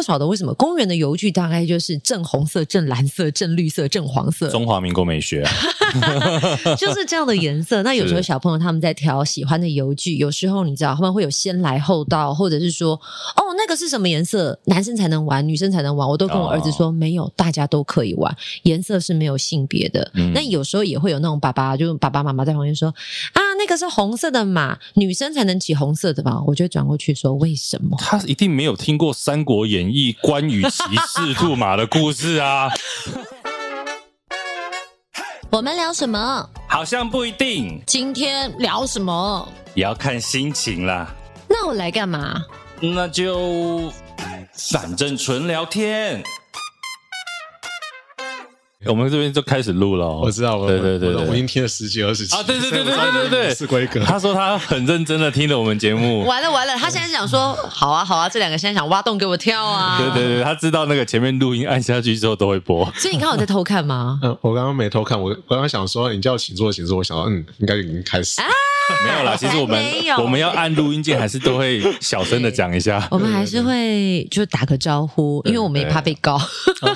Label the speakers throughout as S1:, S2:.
S1: 不晓得为什么公园的油具大概就是正红色、正蓝色、正绿色、正黄色，
S2: 中华民国美学，
S1: 就是这样的颜色。那有时候小朋友他们在挑喜欢的油具，有时候你知道他们会有先来后到，或者是说哦，那个是什么颜色，男生才能玩，女生才能玩。我都跟我儿子说，哦、没有，大家都可以玩，颜色是没有性别的。嗯、那有时候也会有那种爸爸，就爸爸妈妈在旁边说啊，那个是红色的马，女生才能骑红色的吧？我就转过去说，为什么？
S2: 他一定没有听过《三国演义》关羽骑赤 兔马的故事啊！
S1: 我们聊什么？
S2: 好像不一定。
S1: 今天聊什么？
S2: 也要看心情啦。
S1: 那我来干嘛？
S2: 那就反正纯聊天。我们这边就开始录了，
S3: 我知道，我
S2: 对对对，
S3: 我已经听了十几二十集
S2: 啊，对对对对对对对，是规格。他说他很认真的听了我们节目，
S1: 完了完了，他现在是想说，好啊好啊，这两个现在想挖洞给我跳啊，
S2: 对对对，他知道那个前面录音按下去之后都会播，
S1: 所以你看我在偷看吗？
S3: 嗯，我刚刚没偷看，我刚刚想说你叫我请坐请坐，我想到嗯，应该已经开始。
S2: 没有啦，其实我们 我们要按录音键，还是都会小声的讲一下。
S1: 我们还是会就打个招呼，因为我们也怕被告。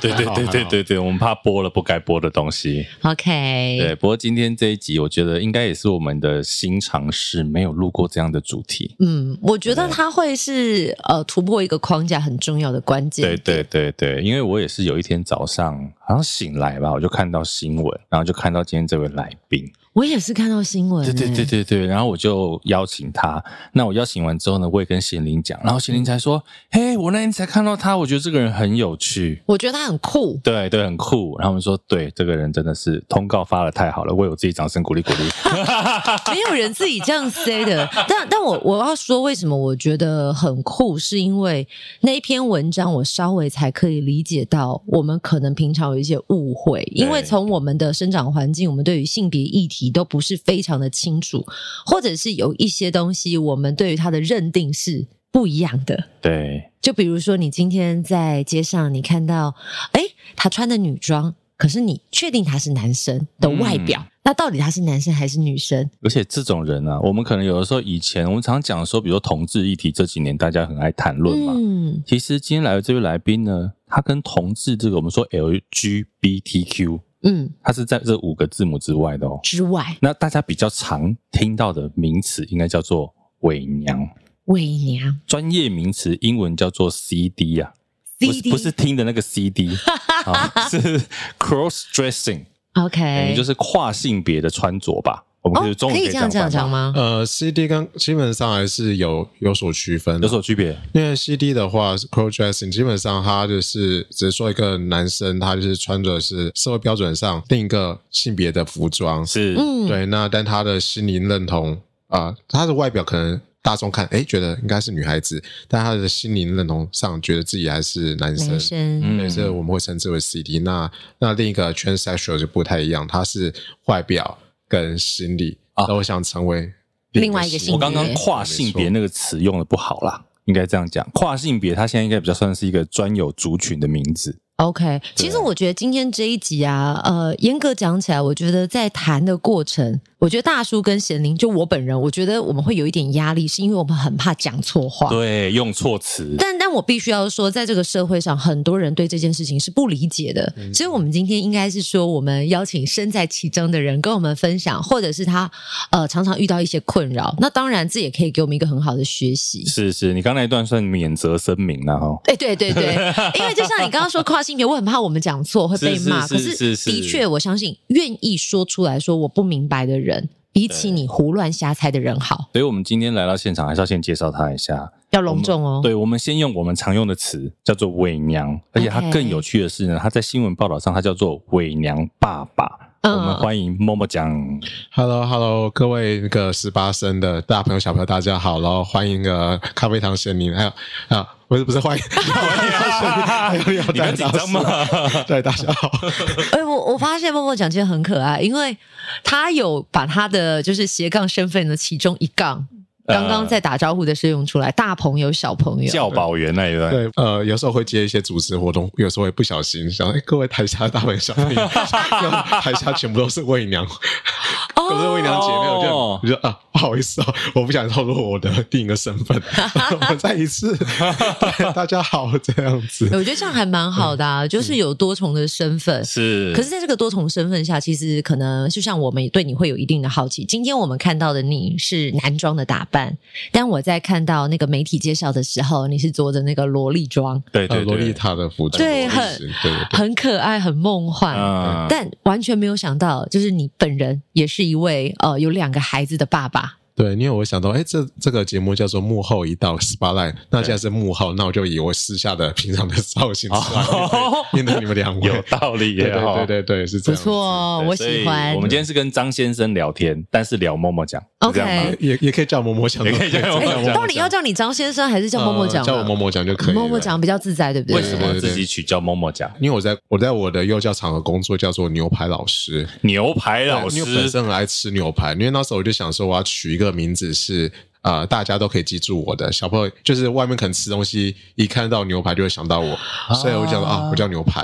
S2: 对对对对对对，我们怕播了不该播的东西。
S1: OK。
S2: 对，不过今天这一集，我觉得应该也是我们的新尝试，没有录过这样的主题。
S1: 嗯，我觉得它会是呃突破一个框架很重要的关键。
S2: 对对对对，因为我也是有一天早上好像醒来吧，我就看到新闻，然后就看到今天这位来宾。
S1: 我也是看到新闻，
S2: 对对对对对，然后我就邀请他。那我邀请完之后呢，我也跟贤玲讲，然后贤玲才说：“嘿，我那天才看到他，我觉得这个人很有趣，
S1: 我觉得他很酷，
S2: 对对，很酷。”然后我们说：“对，这个人真的是通告发的太好了，为我自己掌声鼓励鼓励。”
S1: 没有人自己这样 say 的，但但我我要说，为什么我觉得很酷，是因为那一篇文章，我稍微才可以理解到，我们可能平常有一些误会，因为从我们的生长环境，我们对于性别议题。都不是非常的清楚，或者是有一些东西，我们对于他的认定是不一样的。
S2: 对，
S1: 就比如说，你今天在街上，你看到，哎，他穿的女装，可是你确定他是男生的外表，嗯、那到底他是男生还是女生？
S2: 而且这种人啊，我们可能有的时候以前我们常讲说，比如说同志议题，这几年大家很爱谈论嘛。嗯，其实今天来的这位来宾呢，他跟同志这个我们说 LGBTQ。
S1: 嗯，
S2: 它是在这五个字母之外的哦。
S1: 之外，
S2: 那大家比较常听到的名词应该叫做伪娘。
S1: 伪娘，
S2: 专业名词英文叫做 CD 啊，CD 不是，听的那个 CD，是 cross dressing。
S1: OK，
S2: 也就是跨性别的穿着吧。我们可以中文可以
S1: 这样这样讲吗？
S3: 呃，CD 跟基本上还是有有所区分，
S2: 有所区别。
S3: 因为 CD 的话是 cross dressing，基本上它就是只是说一个男生，他就是穿着是社会标准上另一个性别的服装，
S2: 是，
S1: 嗯，
S3: 对。那但他的心灵认同啊、呃，他的外表可能大众看，哎，觉得应该是女孩子，但他的心灵认同上觉得自己还是男生，
S1: 男生，
S3: 嗯，所以我们会称之为 CD。那那另一个 transsexual 就不太一样，他是外表。跟心理啊，那我想成为
S1: 另外一个性别。
S2: 我刚刚跨性别那个词用的不好啦，应该这样讲。跨性别，它现在应该比较算是一个专有族群的名字。
S1: OK，其实我觉得今天这一集啊，呃，严格讲起来，我觉得在谈的过程。我觉得大叔跟贤玲，就我本人，我觉得我们会有一点压力，是因为我们很怕讲错话，
S2: 对，用错词。
S1: 但但我必须要说，在这个社会上，很多人对这件事情是不理解的。嗯、所以，我们今天应该是说，我们邀请身在其中的人跟我们分享，或者是他呃常常遇到一些困扰。那当然，这也可以给我们一个很好的学习。
S2: 是是，你刚才一段算免责声明了哈。
S1: 对对对对，因为就像你刚刚说跨性别，我很怕我们讲错会被
S2: 骂。
S1: 可是的确，我相信愿意说出来说我不明白的人。比起你胡乱瞎猜的人好，
S2: 所以我们今天来到现场，还是要先介绍他一下，
S1: 要隆重哦。
S2: 对，我们先用我们常用的词，叫做伪娘，而且他更有趣的是呢，他在新闻报道上，他叫做伪娘爸爸。嗯、我们欢迎默默讲
S3: ，Hello Hello，各位那个十八生的大朋友小朋友，大家好，然后欢迎个咖啡糖仙女，还有啊，不是不是 欢迎，欢迎，你很紧张吗？对，大家好。
S1: 哎、欸，我我发现默默讲其实很可爱，因为他有把他的就是斜杠身份的其中一杠。刚刚在打招呼的时候用出来，大朋友小朋友。
S2: 教保员那一段，
S3: 对，呃，有时候会接一些主持活动，有时候会不小心想，哎，各位台下大朋友小朋友，台下全部都是伪娘，都是伪娘姐妹，我就我就啊，不好意思哦，我不想透露我的第一个身份，我再一次，对，大家好，这样子，
S1: 我觉得这样还蛮好的，啊，就是有多重的身份，
S2: 是，
S1: 可是在这个多重身份下，其实可能就像我们对你会有一定的好奇。今天我们看到的你是男装的打扮，但我在看到那个媒体介绍的时候，你是着的那个萝莉装，
S2: 对对，
S3: 萝莉塔的服装，
S1: 对，很很可爱，很梦幻，但完全没有想到，就是你本人也是一位呃有两个孩子的爸爸。
S3: 对，因为我想到，哎，这这个节目叫做幕后一道 Spotlight，那既然是幕后，那我就以我私下的平常的造型出来 面对你们两位，
S2: 有道理耶，
S3: 对对对对，是这样，
S1: 不错，我喜欢。
S2: 我们今天是跟张先生聊天，但是聊 Momo 酱
S1: ，OK，
S3: 也也可以叫 Momo 酱，
S2: 也可以叫 Momo 酱。
S1: 到底要叫你张先生还是叫 Momo 酱？
S3: 叫我 Momo 酱就可以
S1: ，Momo 酱比较自在，对不对？
S2: 为什么自己取叫 Momo 酱？
S3: 因为我在我在我的幼教场合工作，叫做牛排老师，
S2: 牛排老师，
S3: 因为本身很爱吃牛排，因为那时候我就想说，我要取一个名字是。啊、呃，大家都可以记住我的小朋友，就是外面可能吃东西，一看到牛排就会想到我，所以我就讲啊，我叫牛排。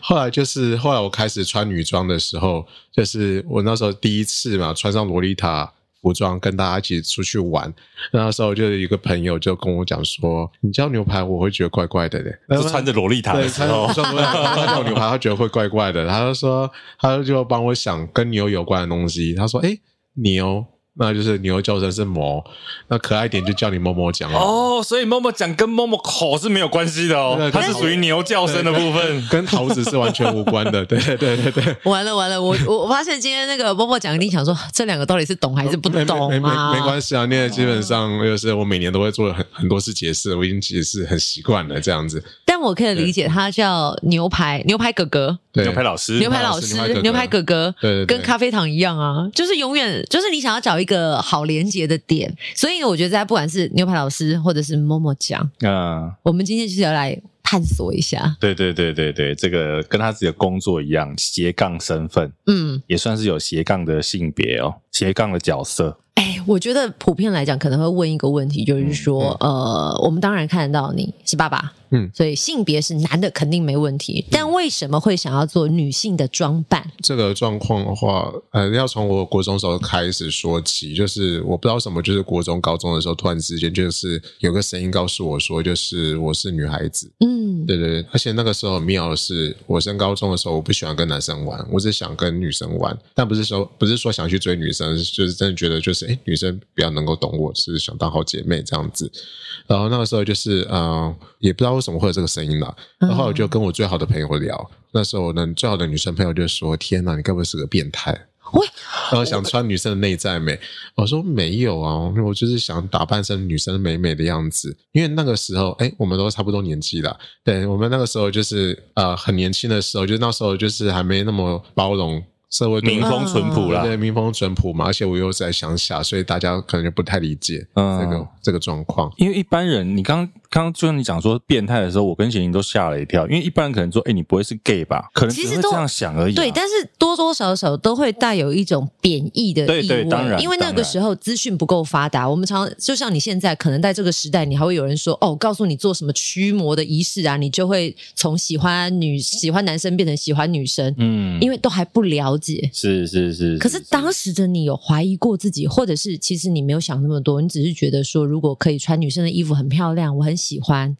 S3: 后来就是后来我开始穿女装的时候，就是我那时候第一次嘛，穿上洛丽塔服装跟大家一起出去玩，那时候就有一个朋友就跟我讲说，你叫牛排，我会觉得怪怪的嘞。
S2: 就穿着洛丽塔的时候，
S3: 穿他叫牛排，他觉得会怪怪的。他就说，他就帮我想跟牛有关的东西。他说，诶，牛。那就是牛叫声是哞，那可爱一点就叫你摸摸酱
S2: 哦。所以哞哞讲跟哞哞口是没有关系的哦，它是属于牛叫声的部分，
S3: 跟桃子是完全无关的。对对对对对。
S1: 完了完了，我我我发现今天那个摸摸酱一定想说，这两个到底是懂还是不懂啊？
S3: 没没没没关系啊，因为基本上就是我每年都会做很很多次解释，我已经解释很习惯了这样子。
S1: 但我可以理解，他叫牛排牛排哥哥，
S2: 牛排老师，
S1: 牛排老师，牛排哥哥，对，跟咖啡糖一样啊，就是永远就是你想要找一个好连接的点，所以我觉得在不管是牛排老师或者是默默讲啊，嗯，我们今天就是要来探索一下。
S2: 对对对对对，这个跟他自己的工作一样，斜杠身份，嗯，也算是有斜杠的性别哦，斜杠的角色。
S1: 哎，我觉得普遍来讲，可能会问一个问题，就是说，嗯嗯、呃，我们当然看得到你是爸爸，嗯，所以性别是男的肯定没问题，但为什么会想要做女性的装扮？
S3: 这个状况的话，呃，要从我国中时候开始说起，就是我不知道什么，就是国中高中的时候，突然之间就是有个声音告诉我说，就是我是女孩子，嗯，对对对，而且那个时候很妙的是，我升高中的时候，我不喜欢跟男生玩，我只想跟女生玩，但不是说不是说想去追女生，就是真的觉得就是。哎，女生比较能够懂我，是想当好姐妹这样子。然后那个时候就是，嗯、呃，也不知道为什么会有这个声音啦。然后我就跟我最好的朋友聊，那时候呢，最好的女生朋友就说：“天哪，你该不会是个变态？”
S1: 喂，
S3: 然后想穿女生的内在美。我说没有啊，我就是想打扮成女生美美的样子。因为那个时候，哎，我们都差不多年纪了。对，我们那个时候就是，呃，很年轻的时候，就那时候就是还没那么包容。社会
S2: 民风淳朴啦，
S3: 对，民风淳朴嘛，而且我又在乡下，所以大家可能就不太理解这个、嗯、这个状况。
S2: 因为一般人，你刚刚刚就像你讲说变态的时候，我跟贤玲都吓了一跳。因为一般人可能说，哎、欸，你不会是 gay 吧？可能只是这样想而已、啊。
S1: 对，但是多多少少都会带有一种贬义的意味。
S2: 对对，当然，
S1: 因为那个时候资讯不够发达，我们常就像你现在，可能在这个时代，你还会有人说，哦，告诉你做什么驱魔的仪式啊，你就会从喜欢女喜欢男生变成喜欢女生。嗯，因为都还不了解。
S2: 是是。是是，
S1: 可是当时的你有怀疑过自己，或者是其实你没有想那么多，你只是觉得说，如果可以穿女生的衣服很漂亮，我很喜欢。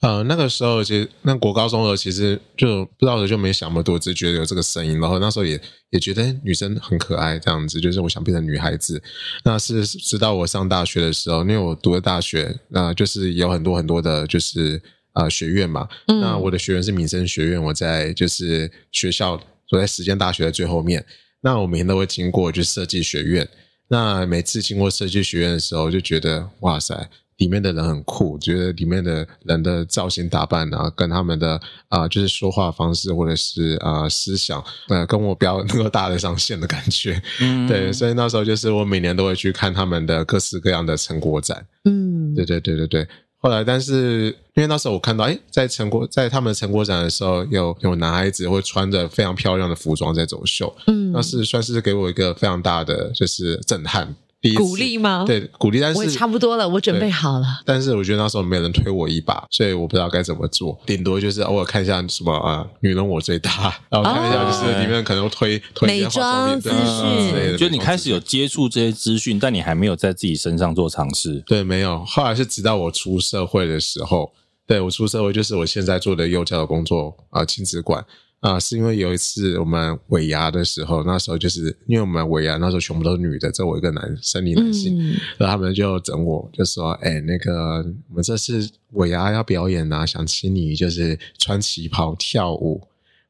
S3: 呃，那个时候其实那国高中的其实就不知道的就没想那么多，只是觉得有这个声音，然后那时候也也觉得女生很可爱，这样子就是我想变成女孩子。那是直到我上大学的时候，因为我读的大学，那、呃、就是有很多很多的，就是呃学院嘛。嗯、那我的学院是民生学院，我在就是学校，我在实践大学的最后面。那我每天都会经过就设计学院，那每次经过设计学院的时候，就觉得哇塞，里面的人很酷，觉得里面的人的造型打扮啊，跟他们的啊、呃，就是说话方式或者是啊、呃、思想，呃，跟我比较能够搭得上线的感觉。嗯，对，所以那时候就是我每年都会去看他们的各式各样的成果展。嗯，对对对对对。后来，但是因为那时候我看到，哎，在成果在他们成果展的时候，有有男孩子会穿着非常漂亮的服装在走秀，嗯，那是算是给我一个非常大的就是震撼，第一次
S1: 鼓励吗？
S3: 对，鼓励，但是
S1: 我也差不多了，我准备好了。
S3: 但是我觉得那时候没有人推我一把，所以我不知道该怎么做。顶多就是偶尔看一下什么啊，女人我最大，然后看一下就是里面可能推、哦、推
S1: 美妆资讯，
S2: 就你开始有接触这些资讯，但你还没有在自己身上做尝试。
S3: 对，没有。后来是直到我出社会的时候，对，我出社会就是我现在做的幼教的工作啊，亲子馆。啊，是因为有一次我们尾牙的时候，那时候就是因为我们尾牙那时候全部都是女的，只有我一个男生理男性，嗯、然后他们就整我，就说：“哎、欸，那个我们这次尾牙要表演啊，想请你就是穿旗袍跳舞。”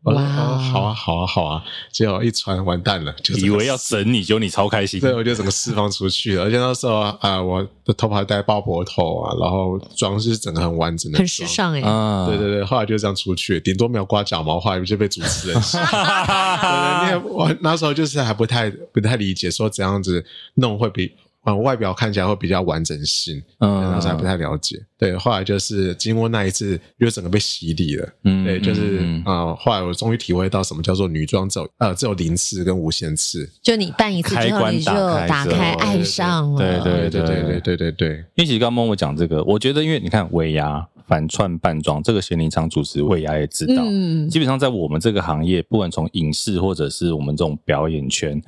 S3: 我说：“哦，好啊，好啊，好啊！”结果一传完蛋了，就
S2: 以为要整你，结果你超开心。
S3: 对，我就整个释放出去了。而且那时候啊，我的头发还戴爆脖头啊，然后妆是整个很完整的，
S1: 很时尚哎、欸。
S3: 啊，对对对，后来就这样出去，顶多没有刮脚毛，后来就被主持人 我那时候就是还不太不太理解，说怎样子弄会比。啊，外表看起来会比较完整性，嗯，当时还不太了解。对，后来就是经过那一次，又整个被洗礼了。嗯，对，就是啊、嗯呃，后来我终于体会到什么叫做女装只有呃只有零次跟无限次。
S1: 就你办一次之后，你就打开爱上了。
S2: 对对对对对
S3: 对对对对。
S2: 因为其实刚刚默默讲这个，我觉得因为你看尾牙反串扮装，这个咸宁常主持尾牙也知道，嗯，基本上在我们这个行业，不管从影视或者是我们这种表演圈。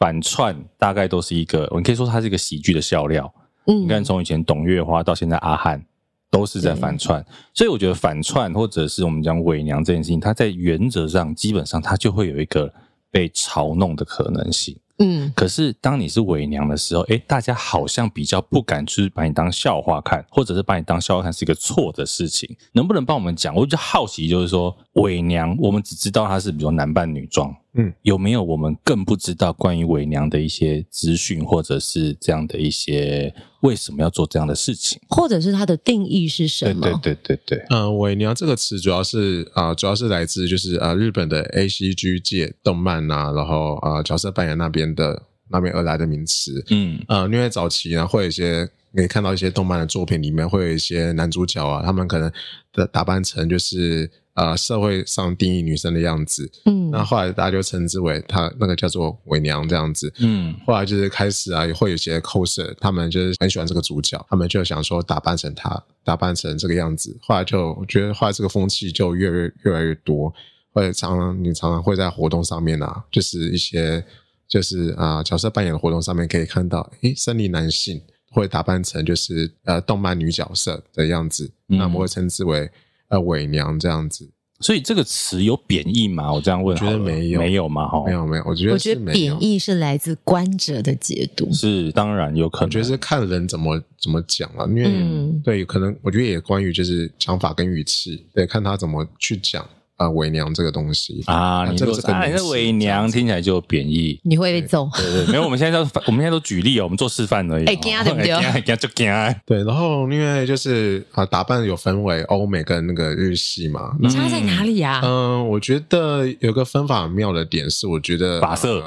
S2: 反串大概都是一个，我们可以说它是一个喜剧的笑料。嗯，你看从以前董月花到现在阿汉，都是在反串。所以我觉得反串或者是我们讲伪娘这件事情，它在原则上基本上它就会有一个被嘲弄的可能性。嗯，可是当你是伪娘的时候，诶，大家好像比较不敢去把你当笑话看，或者是把你当笑话看是一个错的事情。能不能帮我们讲？我就好奇，就是说伪娘，我们只知道她是比如说男扮女装，嗯，有没有我们更不知道关于伪娘的一些资讯，或者是这样的一些为什么要做这样的事情，
S1: 或者是它的定义是什么？
S2: 对对对对对。
S3: 嗯，伪娘这个词主要是啊、呃，主要是来自就是啊、呃、日本的 A C G 界动漫啊，然后啊、呃、角色扮演那边。的那边而来的名词，嗯，呃，因为早期呢，会有一些可以看到一些动漫的作品里面，会有一些男主角啊，他们可能的打扮成就是呃社会上定义女生的样子，嗯，那后来大家就称之为她那个叫做伪娘这样子，嗯，后来就是开始啊，也会有一些 coser，他们就是很喜欢这个主角，他们就想说打扮成她，打扮成这个样子，后来就我觉得后来这个风气就越越越来越多，会常常你常常会在活动上面啊，就是一些。就是啊、呃，角色扮演的活动上面可以看到，诶，生理男性会打扮成就是呃动漫女角色的样子，嗯、那我们会称之为呃伪娘这样子。
S2: 所以这个词有贬义吗？我这样问，我
S3: 觉得没有，
S2: 没有吗？哈，
S3: 没有没有，我觉得
S1: 我觉得贬义是来自观者的解读，
S2: 是当然有可能，
S3: 我觉得是看人怎么怎么讲了，因为、嗯、对，可能我觉得也关于就是讲法跟语气，对，看他怎么去讲。啊，伪娘这个东西
S2: 啊，你说啊，你是伪娘，听起来就有贬义，
S1: 你会被揍。
S2: 对对，没有，我们现在都我们现在都举例哦，我们做示范而已。
S1: 哎，惊对不对？
S2: 惊就惊。
S3: 对，然后因为就是啊，打扮有分为欧美跟那个日系嘛，
S1: 差在哪里呀？
S3: 嗯，我觉得有个分法很妙的点是，我觉得
S2: 发色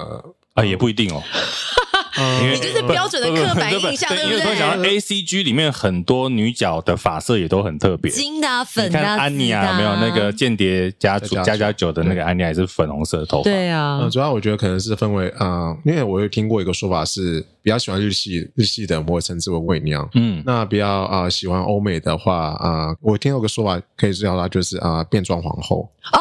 S2: 啊也不一定哦。
S1: 嗯、你就是标准的刻板印象，对不对？因为
S2: 想到 A C G 里面很多女角的发色也都很特别，
S1: 金的、啊、粉的、啊。
S2: 你看安妮啊，有没有那个间谍家族家家酒的那个安妮，还是粉红色的头发？
S1: 对啊、
S3: 嗯，主要我觉得可能是分为啊、呃，因为我有听过一个说法是，比较喜欢日系日系的，我会称之为伪娘。嗯，那比较啊、呃、喜欢欧美的话啊、呃，我听到个说法可以叫它就是啊、呃、变装皇后
S1: 哦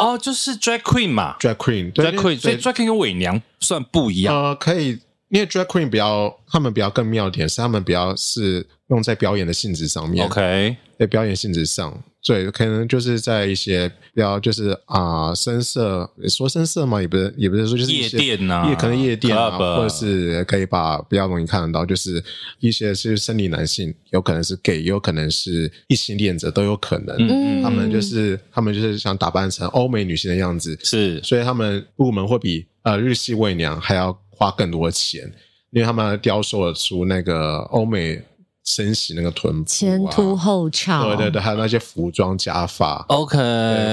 S2: 哦，就是 drag queen 嘛
S3: ，drag queen，
S2: 对 drag queen，所以 drag queen 跟伪娘算不一样。
S3: 呃，可以。因为 drag queen 比较，他们比较更妙点是，他们比较是用在表演的性质上面。
S2: OK，
S3: 在表演性质上，对，可能就是在一些比较就是啊、呃，声色说深色嘛，也不是，也不是说就是
S2: 夜店呐、啊，
S3: 也可能夜店啊，Club
S2: 或
S3: 者是可以把比较容易看得到，就是一些是生理男性，有可能是 gay，也有可能是异性恋者都有可能。嗯，他们就是他们就是想打扮成欧美女性的样子，
S2: 是，
S3: 所以他们入门会比呃日系伪娘还要。花更多的钱，因为他们雕塑了出那个欧美身形那个臀部、啊、
S1: 前凸后翘，
S3: 对对对，还有那些服装加发
S2: ，OK，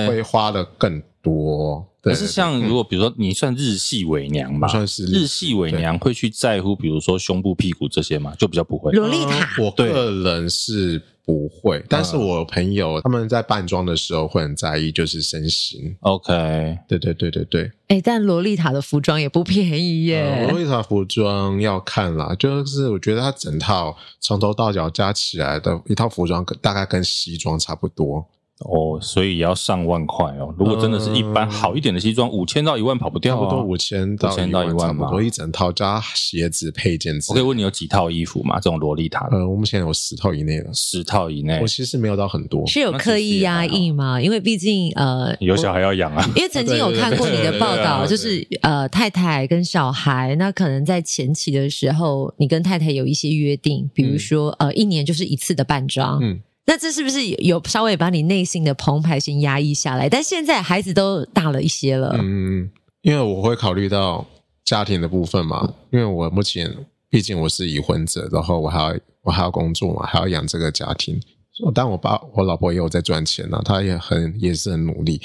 S3: 会花的更多。
S2: 可是像如果比如说你算日系伪娘吧，
S3: 算是
S2: 日系伪娘会去在乎，比如说胸部、屁股这些吗，就比较不会。
S1: 洛丽塔，
S3: 我个人是不会，但是我朋友他们在扮装的时候会很在意，就是身形。
S2: OK，
S3: 对对对对对。
S1: 哎、欸，但洛丽塔的服装也不便宜耶。
S3: 洛丽塔服装要看啦，就是我觉得它整套从头到脚加起来的一套服装，大概跟西装差不多。
S2: 哦，所以也要上万块哦。如果真的是一般好一点的西装，五千到一万跑不掉，
S3: 差不多五千到一万吧，多一整套加鞋子配件子。
S2: 我可以问你有几套衣服吗？这种萝莉塔？
S3: 呃，我目前有十套以内了。
S2: 十套以内，
S3: 我其实没有到很多。
S1: 是有刻意压抑吗？因为毕竟呃，
S2: 有小孩要养啊。
S1: 因为曾经有看过你的报道，就是呃，太太跟小孩，那可能在前期的时候，你跟太太有一些约定，比如说呃，一年就是一次的扮装。嗯。那这是不是有稍微把你内心的澎湃先压抑下来？但现在孩子都大了一些了。
S3: 嗯，因为我会考虑到家庭的部分嘛，因为我目前毕竟我是已婚者，然后我还要我还要工作嘛，还要养这个家庭。但我爸我老婆也有在赚钱呢，她也很也是很努力。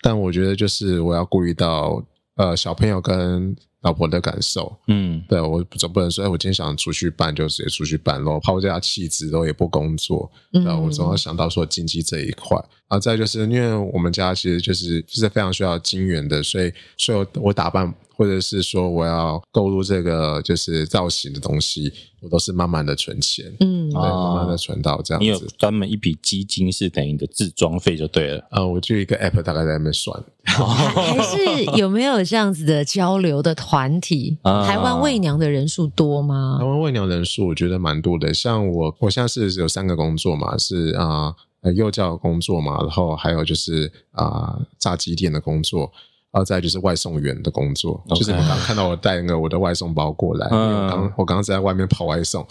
S3: 但我觉得就是我要顾虑到呃小朋友跟。老婆的感受，嗯，对，我总不能说，哎，我今天想出去办，就直接出去办，然后抛家弃子，然后也不工作，然后我总要想到说经济这一块。啊，再就是因为我们家其实就是就是非常需要金元的，所以所以我打扮或者是说我要购入这个就是造型的东西，我都是慢慢的存钱，嗯，对，慢慢的存到这样子。你
S2: 有专门一笔基金是等于你的自装费就对了。
S3: 呃，我就一个 app 大概在那边算。
S1: 还是有没有这样子的交流的团体？台湾喂娘的人数多吗？
S3: 台湾喂娘人数我觉得蛮多的，像我我现在是有三个工作嘛，是啊。呃呃，幼教工作嘛，然后还有就是啊、呃，炸鸡店的工作，然后再就是外送员的工作。就是你刚刚看到我带那个我的外送包过来，嗯、我刚我刚刚在外面跑外送。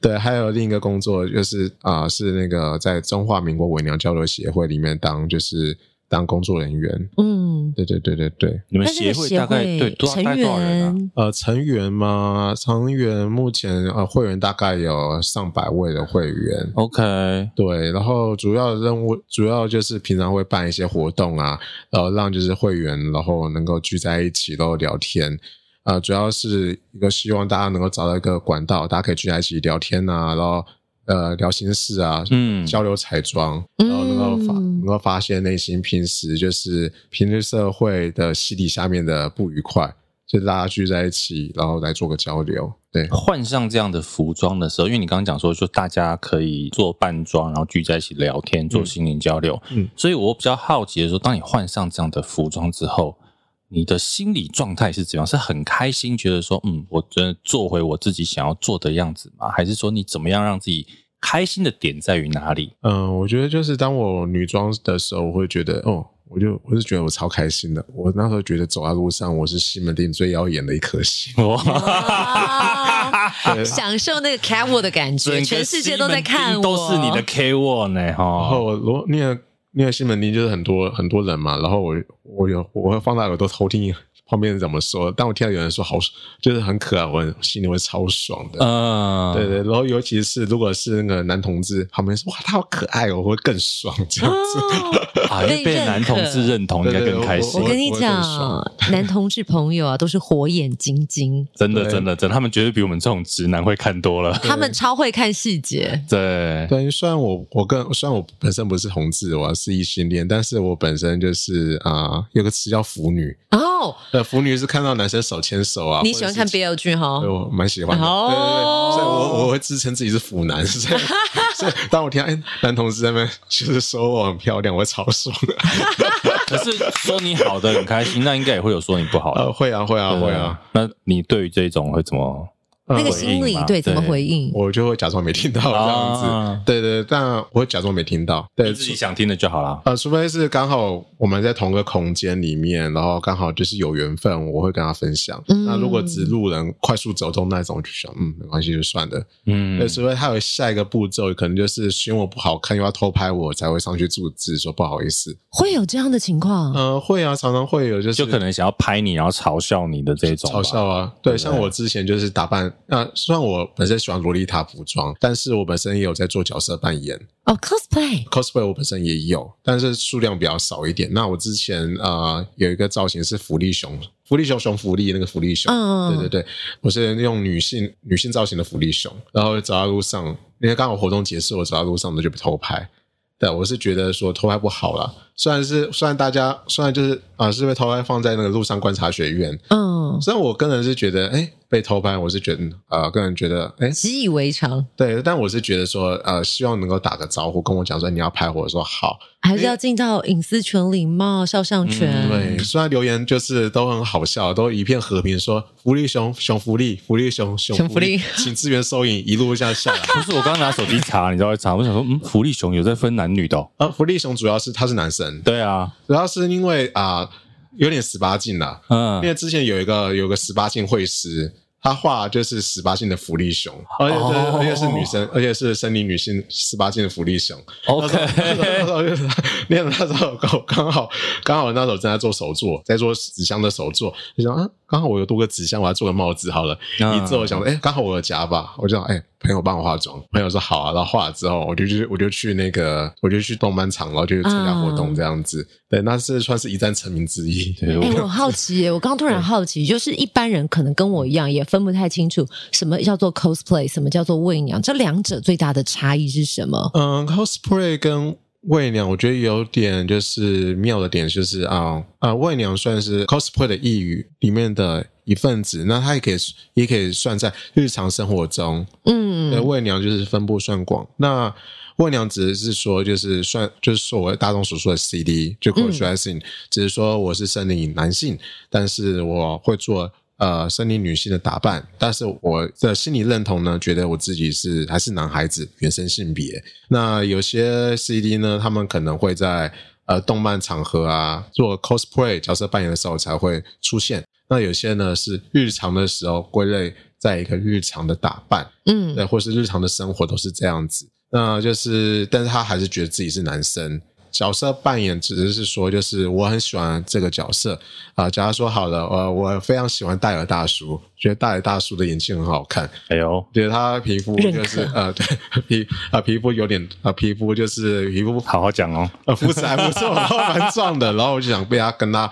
S3: 对，还有另一个工作就是啊、呃，是那个在中华民国伪娘交流协会里面当就是。当工作人员，嗯，对对对对对，
S2: 你们协会大概对多少带多少人啊？
S3: 呃，成员吗？成员目前呃会员大概有上百位的会员。
S2: OK，
S3: 对，然后主要任务主要就是平常会办一些活动啊，然后让就是会员然后能够聚在一起然后聊天。呃，主要是一个希望大家能够找到一个管道，大家可以聚在一起聊天啊，然后。呃，聊心事啊，嗯，交流彩妆，然后能够发，能够发现内心平时就是平日社会的洗礼下面的不愉快，就是大家聚在一起，然后来做个交流。对，
S2: 换上这样的服装的时候，因为你刚刚讲说，就大家可以做扮装，然后聚在一起聊天，做心灵交流。嗯，所以我比较好奇的说，当你换上这样的服装之后，你的心理状态是怎样？是很开心，觉得说，嗯，我真的做回我自己想要做的样子吗？还是说，你怎么样让自己开心的点在于哪里？
S3: 嗯，我觉得就是当我女装的时候，我会觉得，哦，我就我是觉得我超开心的。我那时候觉得走在路上，我是西门町最耀眼的一颗星。哇！
S1: 享受那个 catwalk 的感觉，全世界都在看我，
S2: 都是你的 catwalk 呢。哈，然
S3: 后我那个。因为西门町就是很多很多人嘛，然后我我有我会放大耳朵偷听旁边人怎么说，当我听到有人说好，就是很可爱，我心里会超爽的。嗯，对对，然后尤其是如果是那个男同志旁边说哇他好可爱哦，我会更爽这样子。
S2: 啊，被男同志认同应该更开心。
S1: 我跟你讲，男同志朋友啊都是火眼金睛，
S2: 真的真的真的，他们绝对比我们这种直男会看多了。
S1: 他们超会看细节。
S2: 对
S3: 对，虽然我我跟虽然我本身不是同志，我是异性恋，但是我本身就是啊，有个词叫腐女哦。呃，腐女是看到男生手牵手啊。
S1: 你喜欢看 BL 剧哈？
S3: 对我蛮喜欢的。哦，对对对，所以我我会自称自己是腐男，所以 所以当我听到哎男同志在那边就是说我很漂亮，我会超爽的。
S2: 可是说你好的很开心，那应该也会有说你不好的。
S3: 呃，会啊，会啊，会啊。
S2: 那你对于这种会怎么？
S1: 那个心理对怎么回应？
S3: 我就会假装没听到这样子，对对，但我会假装没听到，对
S2: 自己想听的就好了。
S3: 呃，除非是刚好我们在同个空间里面，然后刚好就是有缘分，我会跟他分享。那如果只路人快速走动那种，我就想嗯，没关系，就算了。嗯，对，除非他有下一个步骤，可能就是嫌我不好看，又要偷拍我，才会上去阻止，说不好意思。
S1: 会有这样的情况？
S3: 呃，会啊，常常会有，就是
S2: 就可能想要拍你，然后嘲笑你的这种
S3: 嘲笑啊。对，像我之前就是打扮。那虽然我本身喜欢洛丽塔服装，但是我本身也有在做角色扮演
S1: 哦
S3: ，cosplay，cosplay 我本身也有，但是数量比较少一点。那我之前呃有一个造型是福利熊，福利熊熊福利那个福利熊，嗯，对对对，我是用女性女性造型的福利熊，然后走在路上，因为刚好活动结束，我走在路上我就被偷拍。对，我是觉得说偷拍不好啦。虽然是虽然大家虽然就是啊，是被偷拍放在那个路上观察学院。嗯，虽然我个人是觉得，哎，被偷拍，我是觉得呃，个人觉得，哎，
S1: 习以为常。
S3: 对，但我是觉得说，呃，希望能够打个招呼，跟我讲说你要拍，或者说好，
S1: 还是要尽到隐私权礼貌肖像权。
S3: 嗯。对，虽然留言就是都很好笑，都一片和平说，说福利熊熊福利，福利熊熊福利，请支援收银，一路向下来。
S2: 不是我刚刚拿手机查，你知道会查，我想说，嗯，福利熊有在分男女的哦。
S3: 呃，福利熊主要是他是男生。
S2: 对啊，
S3: 主要是因为啊、呃，有点十八禁了。嗯，因为之前有一个有个十八禁会师。他画就是十八禁的福利熊，而且是、oh. 而且是女生，而且是森林女性十八禁的福利熊。OK，那时候就是那 那时候刚好刚好那时候正在做手作，在做纸箱的手作，就想啊，刚好我有多个纸箱，我要做个帽子好了。Uh. 一做我想说，哎、欸，刚好我有夹吧，我就想，哎、欸，朋友帮我化妆，朋友说好啊，然后画了之后，我就去我就去那个我就去动漫场，然后就去参加活动这样子。Uh. 对，那是算是一战成名之一。哎、
S1: 欸，我好奇耶，我刚突然好奇，就是一般人可能跟我一样也。分不太清楚什么叫做 cosplay，什么叫做伪娘，这两者最大的差异是什么？
S3: 嗯，cosplay 跟伪娘，我觉得有点就是妙的点，就是啊啊，魏娘算是 cosplay 的一语里面的一份子，那它也可以也可以算在日常生活中。嗯，那伪娘就是分布算广。那魏娘只是说就是算就是所谓大众所说的 CD，就 cross dressing，、嗯、只是说我是生理男性，但是我会做。呃，生理女性的打扮，但是我的心理认同呢，觉得我自己是还是男孩子，原生性别。那有些 CD 呢，他们可能会在呃动漫场合啊做 cosplay 角色扮演的时候才会出现。那有些呢是日常的时候归类在一个日常的打扮，嗯，对，或是日常的生活都是这样子。那就是，但是他还是觉得自己是男生。角色扮演只是说，就是我很喜欢这个角色啊。假如说好了，呃，我非常喜欢戴尔大叔，觉得戴尔大叔的眼睛很好看。哎呦，觉得他皮肤就是呃，对皮啊、呃，皮肤有点啊、呃，皮肤就是皮肤
S2: 好好讲哦，
S3: 呃，肤质还不错，然后蛮壮的，然后我就想被他跟他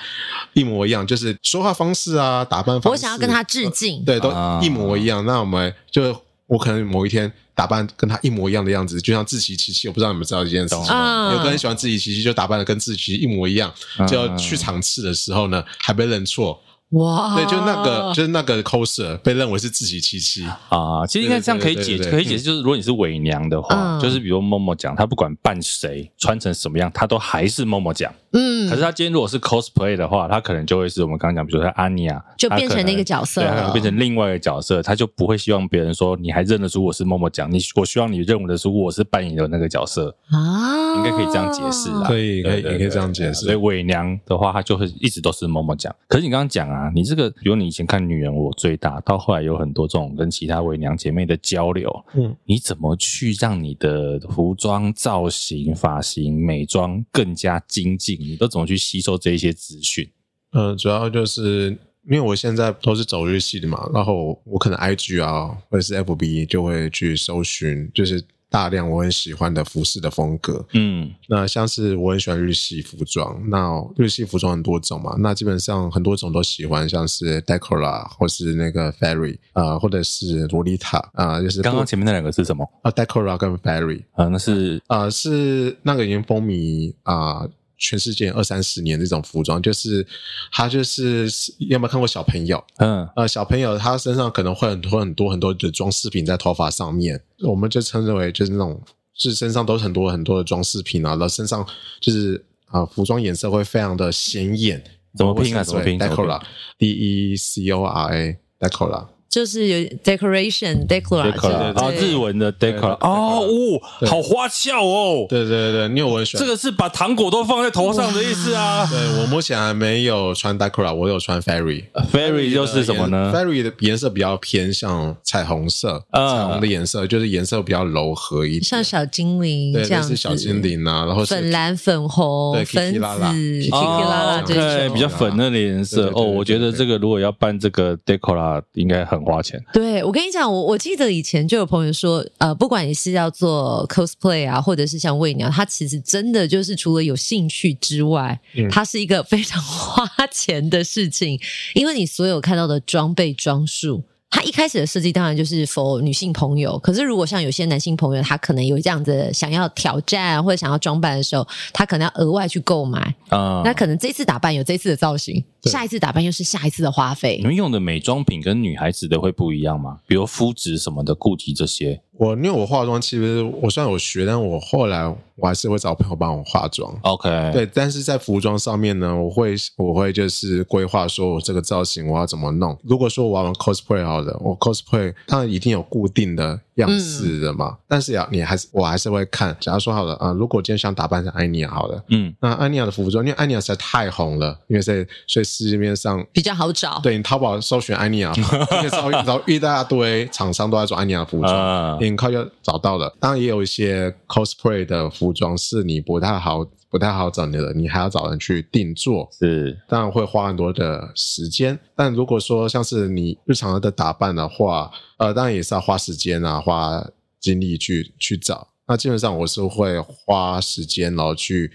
S3: 一模一样，就是说话方式啊，打扮方式，
S1: 我想要跟他致敬，
S3: 呃、对，都一模一样。啊、那我们就。我可能某一天打扮跟他一模一样的样子，就像自欺欺欺，我不知道你们知道这件事情吗？有个人喜欢自欺欺欺，就打扮的跟志祺一模一样，就要去场次的时候呢，还被认错。哇，对，就那个，就是那个 coser 被认为是自己七七
S2: 啊。其实应该这样可以解，可以解释，就是如果你是伪娘的话，就是比如 Momo 讲，他不管扮谁，穿成什么样，他都还是 Momo 讲。嗯，可是他今天如果是 cosplay 的话，他可能就会是我们刚刚讲，比如说安妮啊，
S1: 就变成那个角色，
S2: 对，他可能变成另外一个角色，他就不会希望别人说你还认得出我是 Momo 讲，你我希望你认得出我是扮演的那个角色啊，应该可以这样解释啦，
S3: 可以，可以，也可以这样解释。
S2: 所以伪娘的话，她就会一直都是 Momo 讲。可是你刚刚讲啊，你这个，比如你以前看女人我最大，到后来有很多这种跟其他伪娘姐妹的交流，嗯，你怎么去让你的服装造型、发型、美妆更加精进？你都怎么去吸？收这一些资讯，
S3: 嗯，主要就是因为我现在都是走日系的嘛，然后我可能 IG 啊或者是 FB 就会去搜寻，就是大量我很喜欢的服饰的风格，嗯，那像是我很喜欢日系服装，那日系服装很多种嘛，那基本上很多种都喜欢，像是 Decora 或是那个 Fairy 啊，或者是洛丽塔啊，就是
S2: 刚刚前面那两个是什么
S3: 啊？Decora 跟 Fairy
S2: 啊，那是
S3: 啊，是那个已经风靡啊。全世界二三十年这种服装，就是他就是有没有看过小朋友？嗯，呃，小朋友他身上可能会很多很多很多的装饰品在头发上面，我们就称之为就是那种，是身上都是很多很多的装饰品啊，然后身上就是啊、呃，服装颜色会非常的显眼。
S2: 怎么拼啊？怎么拼
S3: ？Decora，D E C O R A，Decora。
S1: 就是有 decoration decor
S2: 啊，日文的 decor 哦，哦，好花俏哦，
S3: 对对对，你有我喜欢。
S2: 这个是把糖果都放在头上的意思啊。
S3: 对，我目前还没有穿 decor，我有穿 fairy，fairy
S2: 又是什么呢
S3: ？fairy 的颜色比较偏向彩虹色，彩虹的颜色就是颜色比较柔和一点，
S1: 像小精灵这样，
S3: 是小精灵啊，然后
S1: 粉蓝、粉红、粉紫、奇奇拉拉，
S2: 对，比较粉嫩的颜色。哦，我觉得这个如果要办这个 decor，应该很。花钱？
S1: 对，我跟你讲，我我记得以前就有朋友说，呃，不管你是要做 cosplay 啊，或者是像喂鸟，它其实真的就是除了有兴趣之外，嗯、它是一个非常花钱的事情，因为你所有看到的装备装束他一开始的设计当然就是 for 女性朋友，可是如果像有些男性朋友，他可能有这样子想要挑战或者想要装扮的时候，他可能要额外去购买啊。嗯、那可能这次打扮有这次的造型，下一次打扮又是下一次的花费。
S2: 你们用的美妆品跟女孩子的会不一样吗？比如肤质什么的，固体这些。
S3: 我因为我化妆，其实我虽然有学，但我后来我还是会找朋友帮我化妆。
S2: OK，
S3: 对，但是在服装上面呢，我会我会就是规划说我这个造型我要怎么弄。如果说我要玩 cosplay 好的，我 cosplay 当然一定有固定的样式的嘛。嗯、但是呀，你还是我还是会看。假如说好了啊，如果今天想打扮成安妮亚好了，嗯，那安妮亚的服装，因为安妮亚实在太红了，因为在所以市面上
S1: 比较好找。
S3: 对，你淘宝搜寻安妮亚，然后一大堆厂商都在做安妮亚服装。啊很快就找到了，当然也有一些 cosplay 的服装是你不太好、不太好找你了，你还要找人去定做，
S2: 是
S3: 当然会花很多的时间。但如果说像是你日常的打扮的话，呃，当然也是要花时间啊，花精力去去找。那基本上我是会花时间，然后去。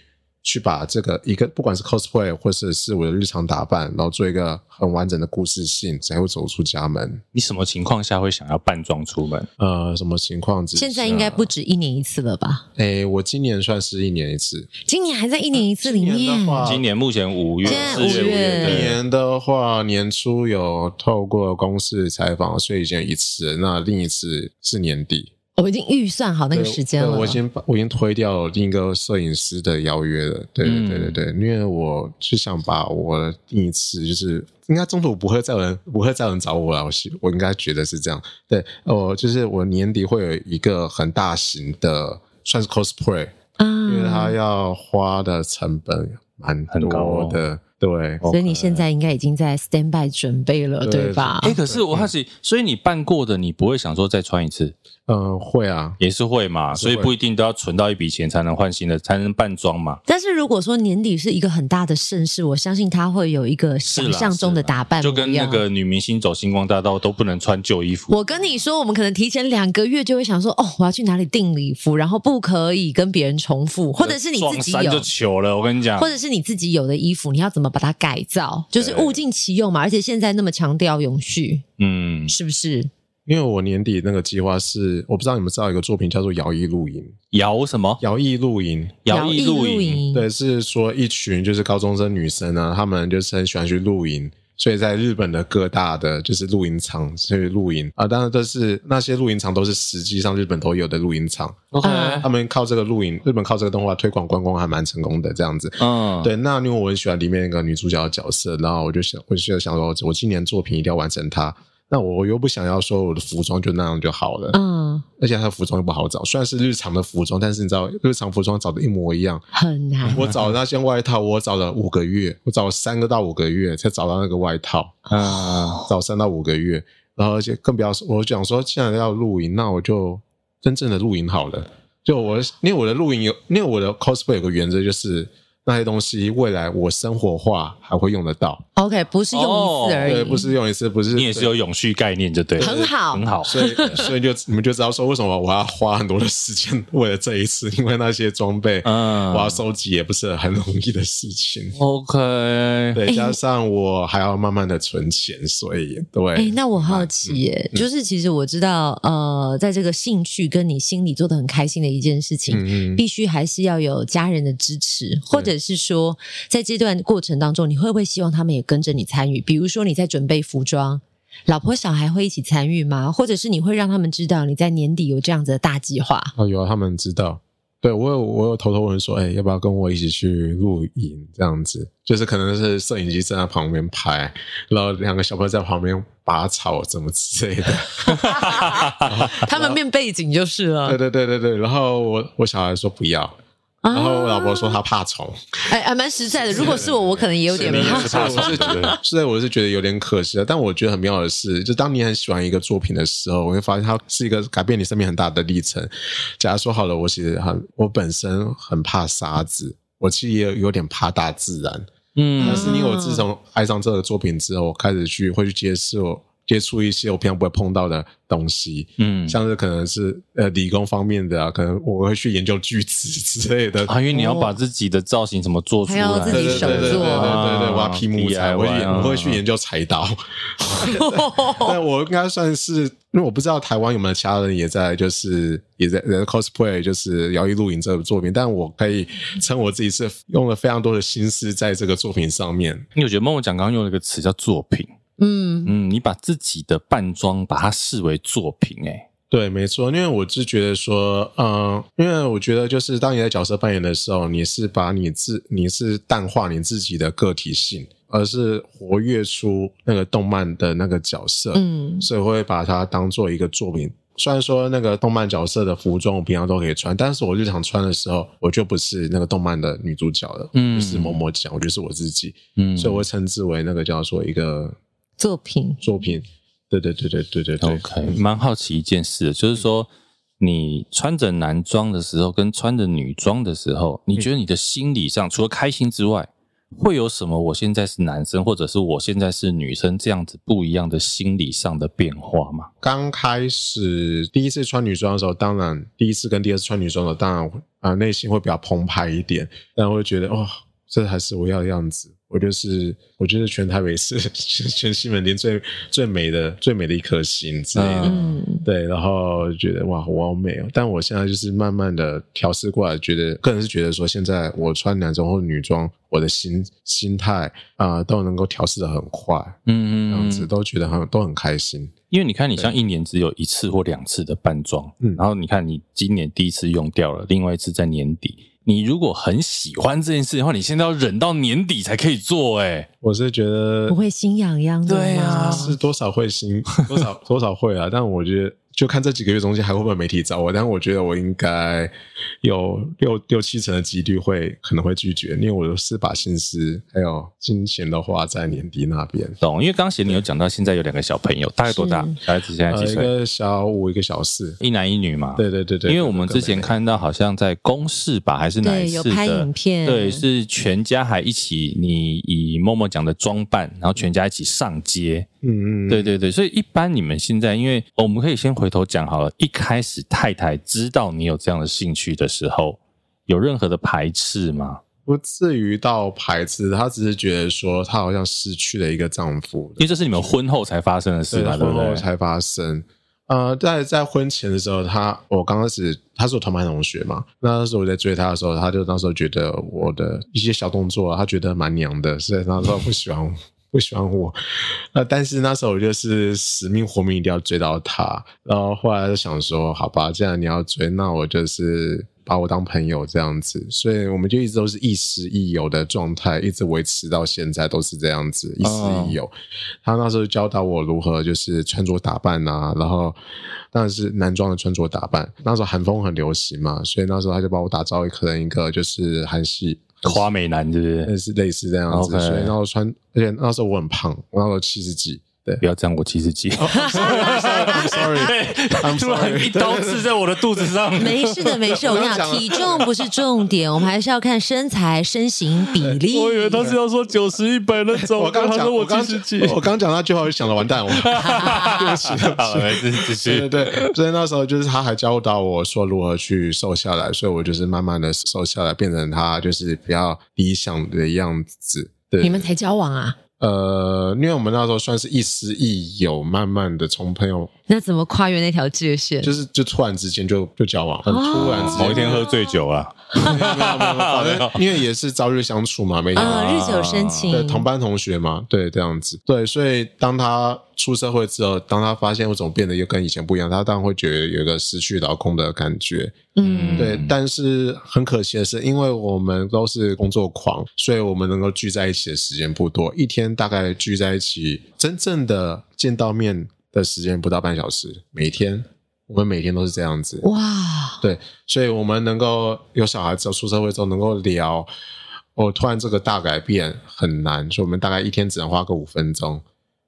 S3: 去把这个一个不管是 cosplay 或者是我的日常打扮，然后做一个很完整的故事性，才会走出家门。
S2: 你什么情况下会想要扮装出门？
S3: 呃，什么情况？
S1: 现在应该不止一年一次了吧？
S3: 诶，我今年算是一年一次。
S1: 今年还在一年一次里面。
S2: 今年，今年目前五月，
S1: 现在五月。
S3: 今年的话，年初有透过公司采访，所以已经一次。那另一次是年底。
S1: 我已经预算好那个时间了。
S3: 我已经我已经推掉另一个摄影师的邀约了。对对对对对，嗯、因为我就想把我的第一次就是应该中途不会再有人不会再有人找我了。我我应该觉得是这样。对，我就是我年底会有一个很大型的算是 cosplay，嗯，因为他要花的成本蛮很多的。对，
S1: 所以你现在应该已经在 stand by 准备了，对，吧？
S2: 哎，可是我好奇，嗯、所以你办过的，你不会想说再穿一次？
S3: 嗯，会啊，
S2: 也是会嘛，所以不一定都要存到一笔钱才能换新的，才能扮装嘛。
S1: 但是如果说年底是一个很大的盛事，我相信他会有一个想象中的打扮，
S2: 就跟那个女明星走星光大道都不能穿旧衣服。
S1: 我跟你说，我们可能提前两个月就会想说，哦，我要去哪里订礼服，然后不可以跟别人重复，或者是你自己有
S2: 就糗了。我跟你讲，
S1: 或者是你自己有的衣服，你要怎么把它改造，就是物尽其用嘛。而且现在那么强调永续，嗯，是不是？
S3: 因为我年底那个计划是，我不知道你们知道一个作品叫做《摇曳露营》。
S2: 摇什么？
S3: 摇曳露营。
S2: 摇曳露营。
S3: 对，是说一群就是高中生女生呢，她们就是很喜欢去露营，所以在日本的各大的就是露营场去露营啊。当然，都是那些露营场都是实际上日本都有的露营场。OK，他们靠这个露营，日本靠这个动画推广观光还蛮成功的这样子。嗯，对。那因为我很喜欢里面那个女主角的角色，然后我就想，我就想说，我今年作品一定要完成它。那我又不想要说我的服装就那样就好了，嗯，而且他的服装又不好找，虽然是日常的服装，但是你知道日常服装找的一模一样
S1: 很难。
S3: 我找那件外套，我找了五个月，我找了三个到五个月才找到那个外套啊，找三到五个月，然后而且更不要说，我讲说既然要露营，那我就真正的露营好了。就我因为我的露营有，因为我的 cosplay 有个原则就是。那些东西未来我生活化还会用得到。
S1: OK，不是用一次而已，
S3: 对，不是用一次，不是。
S2: 你也是有永续概念，就对了，
S1: 很好，
S2: 很好。
S3: 所以，所以就你们就知道说，为什么我要花很多的时间为了这一次，因为那些装备，嗯，我要收集也不是很容易的事情。
S2: OK，
S3: 对，加上我还要慢慢的存钱，所以对。
S1: 哎，那我好奇耶，就是其实我知道，呃，在这个兴趣跟你心里做的很开心的一件事情，必须还是要有家人的支持，或者。是说，在这段过程当中，你会不会希望他们也跟着你参与？比如说你在准备服装，老婆小孩会一起参与吗？或者是你会让他们知道你在年底有这样子的大计划？
S3: 哦，有啊，他们知道。对，我有，我有偷偷问说，哎，要不要跟我一起去露营？这样子，就是可能是摄影机站在旁边拍，然后两个小朋友在旁边拔草，怎么之类的。
S1: 他们变背景就是了。
S3: 对对对对对，然后我我小孩说不要。然后我老婆说她怕虫，
S1: 哎，还蛮实在的。如果是我，我可能也有点怕虫。
S3: 我是觉得，现在我是觉得有点可惜的。但我觉得很妙的是，就当你很喜欢一个作品的时候，我会发现它是一个改变你生命很大的历程。假如说好了，我其实很，我本身很怕沙子，我其实也，有点怕大自然。嗯，但是因为我自从爱上这个作品之后，我开始去会去接受。接触一些我平常不会碰到的东西，嗯，像是可能是呃理工方面的啊，可能我会去研究锯子之类的。
S2: 啊，因为你要把自己的造型怎么做出来，
S1: 还要自己手做，
S3: 对对对对，我要劈木材，我也我会去研究柴刀，但我应该算是，因为我不知道台湾有没有其他人也在，就是也在 cosplay，就是摇曳露营这个作品，但我可以称我自己是用了非常多的心思在这个作品上面。
S2: 因为我觉得梦梦讲刚刚用了一个词叫作品。嗯。嗯，你把自己的扮装把它视为作品，欸，哎，
S3: 对，没错，因为我是觉得说，嗯，因为我觉得就是当你在角色扮演的时候，你是把你自你是淡化你自己的个体性，而是活跃出那个动漫的那个角色，嗯，所以会把它当做一个作品。虽然说那个动漫角色的服装我平常都可以穿，但是我日常穿的时候，我就不是那个动漫的女主角了，嗯，就是某某讲，我就是我自己，嗯，所以我会称之为那个叫做一个。
S1: 作品，
S3: 作品，对对对对对对对。
S2: OK，蛮好奇一件事，就是说你穿着男装的时候，跟穿着女装的时候，你觉得你的心理上除了开心之外，会有什么？我现在是男生，或者是我现在是女生，这样子不一样的心理上的变化吗？
S3: 刚开始第一次穿女装的时候，当然第一次跟第二次穿女装的时候，当然啊内心会比较澎湃一点，但会觉得哇，这还是我要的样子。我就是，我就是全台北市、全西门町最最美的、最美的一颗星之类的。嗯，对，然后觉得哇，我好美哦！但我现在就是慢慢的调试过来，觉得个人是觉得说，现在我穿男装或女装，我的心心态啊、呃、都能够调试的很快。嗯嗯，这样子都觉得很都很开心。
S2: 因为你看，你像一年只有一次或两次的扮装，嗯，然后你看你今年第一次用掉了，另外一次在年底。你如果很喜欢这件事的话，你现在要忍到年底才可以做，欸，哎，
S3: 我是觉得
S1: 不会心痒痒的，
S2: 对啊，
S3: 是多少会心，多少多少会啊，但我觉得。就看这几个月中间还会不会媒体找我，但是我觉得我应该有六六七成的几率会可能会拒绝，因为我都是把心思还有金钱的花在年底那边。
S2: 懂？因为刚才你有讲到现在有两个小朋友，大概多大？小孩子现在几岁？
S3: 呃，一个小五，一个小四，
S2: 一男一女嘛。
S3: 对对对对。
S2: 因为我们之前看到好像在公视吧，还是哪一次的？
S1: 对，有拍影片。
S2: 对，是全家还一起，你以默默讲的装扮，然后全家一起上街。嗯嗯，对对对，所以一般你们现在，因为我们可以先回头讲好了。一开始太太知道你有这样的兴趣的时候，有任何的排斥吗？
S3: 不至于到排斥，她只是觉得说她好像失去了一个丈夫，
S2: 因为这是你们婚后才发生的事嘛，对不对？
S3: 婚后才发生。呃，在在婚前的时候，她我刚开始她是我同班同学嘛，那时候我在追她的时候，她就那时候觉得我的一些小动作，她觉得蛮娘的，所以那时候不喜欢。不喜欢我，那但是那时候我就是死命活命一定要追到他，然后后来就想说，好吧，既然你要追，那我就是把我当朋友这样子，所以我们就一直都是亦师亦友的状态，一直维持到现在都是这样子，亦师亦友。他那时候教导我如何就是穿着打扮啊，然后当然是男装的穿着打扮，那时候韩风很流行嘛，所以那时候他就把我打造一个一个就是韩系。
S2: 花美男，对不对？
S3: 类似类似这样子，Okay. 所以那时候穿，而且那时候我很胖，我那时候七十几。对，不要这样，我七十几。Sorry，
S2: 突然一刀刺在我的肚子上。
S1: 没事的，没事。我跟你讲，体重不是重点，我们还是要看身材、身形比例。
S2: 我以为他是要说九十一百那种。
S3: 我刚讲我七十几，我刚讲那句话就想了，完蛋，我对不起，对不起。对对对，所以那时候就是他还教导我说如何去瘦下来，所以我就是慢慢的瘦下来，变成他就是比较理想的样子。对，
S1: 你们才交往啊？
S3: 呃，因为我们那时候算是亦师亦友，慢慢的从朋友。
S1: 那怎么跨越那条界限？
S3: 就是就突然之间就就交往，很突然之间，
S2: 某一天喝醉酒了，
S3: 没有没有没有，反正 因为也是朝日相处嘛，每天。
S1: 啊日久生情，
S3: 对同班同学嘛，对这样子，对，所以当他出社会之后，当他发现我怎么变得又跟以前不一样，他当然会觉得有一个失去老公的感觉，嗯，对。但是很可惜的是，因为我们都是工作狂，所以我们能够聚在一起的时间不多，一天大概聚在一起，真正的见到面的时间不到半小时。每天我们每天都是这样子，哇，对。所以我们能够有小孩之后出社会之后能够聊，哦，突然这个大改变很难，所以我们大概一天只能花个五分钟。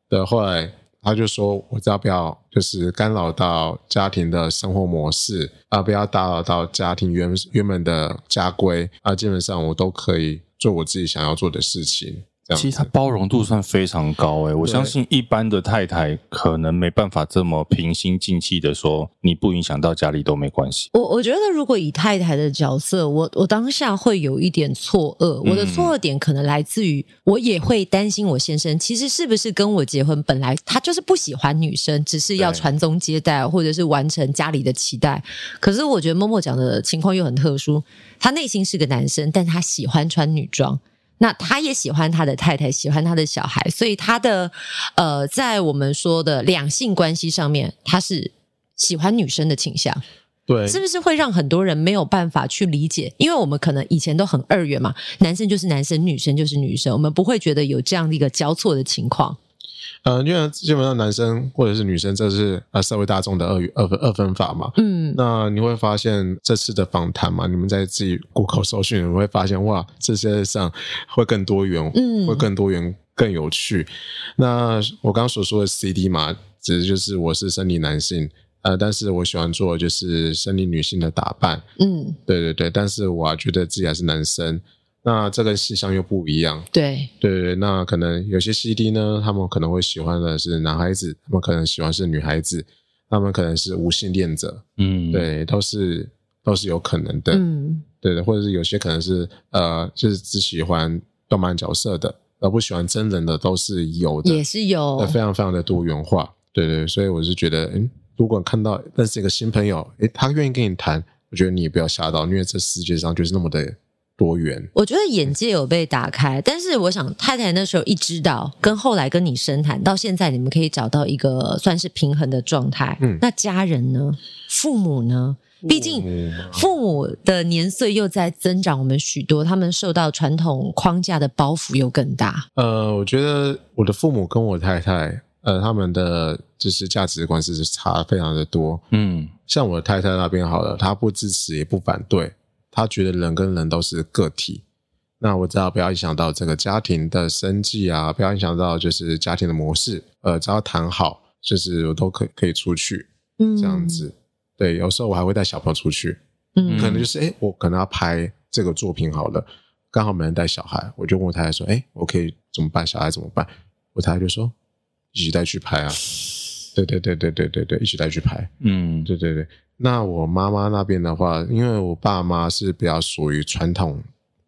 S3: 对，后来。他就说：“我只要不要就是干扰到家庭的生活模式啊，不要打扰到家庭原原本的家规啊，基本上我都可以做我自己想要做的事情，
S2: 其实他包容度算非常高诶、欸，我相信一般的太太可能没办法这么平心静气的说，你不影响到家里都没关系。
S1: 我我觉得如果以太太的角色，我我当下会有一点错愕，我的错愕点可能来自于我也会担心我先生其实是不是跟我结婚本来他就是不喜欢女生，只是要传宗接代或者是完成家里的期待。可是我觉得默默讲的情况又很特殊，他内心是个男生，但他喜欢穿女装。那他也喜欢他的太太，喜欢他的小孩，所以他的呃，在我们说的两性关系上面，他是喜欢女生的倾向。
S3: 对，
S1: 是不是会让很多人没有办法去理解？因为我们可能以前都很二元嘛，男生就是男生，女生就是女生，我们不会觉得有这样的一个交错的情况。
S3: 呃，因为基本上男生或者是女生，这是呃社会大众的二二分二分法嘛。嗯，那你会发现这次的访谈嘛，你们在自己 Google 搜寻，你会发现哇，这些上会更多元，嗯，会更多元，更有趣。那我刚刚所说的 CD 嘛，只是就是我是生理男性，呃，但是我喜欢做就是生理女性的打扮。嗯，对对对，但是我觉得自己还是男生。那这个细项又不一样，
S1: 对。
S3: 对对，那可能有些 CD 呢，他们可能会喜欢的是男孩子，他们可能喜欢是女孩子，他们可能是无性恋者，嗯，对，都是都是有可能的，嗯，对的，或者是有些可能是呃，就是只喜欢动漫角色的，而不喜欢真人的，都是有的，
S1: 也是有，
S3: 非常非常的多元化，对对，所以我是觉得，嗯，如果看到认识一个新朋友，诶，他愿意跟你谈，我觉得你也不要吓到，因为这世界上就是那么的。多元，
S1: 我觉得眼界有被打开，但是我想太太那时候一知道，跟后来跟你深谈，到现在你们可以找到一个算是平衡的状态。嗯，那家人呢？父母呢？毕竟父母的年岁又在增长，我们许多，他们受到传统框架的包袱又更大。
S3: 呃，我觉得我的父母跟我太太，呃，他们的就是价值观是差非常的多。嗯，像我的太太那边好了，她不支持也不反对。他觉得人跟人都是个体，那我只要不要影响到这个家庭的生计啊，不要影响到就是家庭的模式，呃，只要谈好，就是我都可以可以出去，嗯，这样子。对，有时候我还会带小朋友出去，嗯，可能就是诶，我可能要拍这个作品好了，刚好没人带小孩，我就问我太太说，诶，我可以怎么办？小孩怎么办？我太太就说，一起带去拍啊，对对对对对对对，一起带去拍，嗯，对对对。那我妈妈那边的话，因为我爸妈是比较属于传统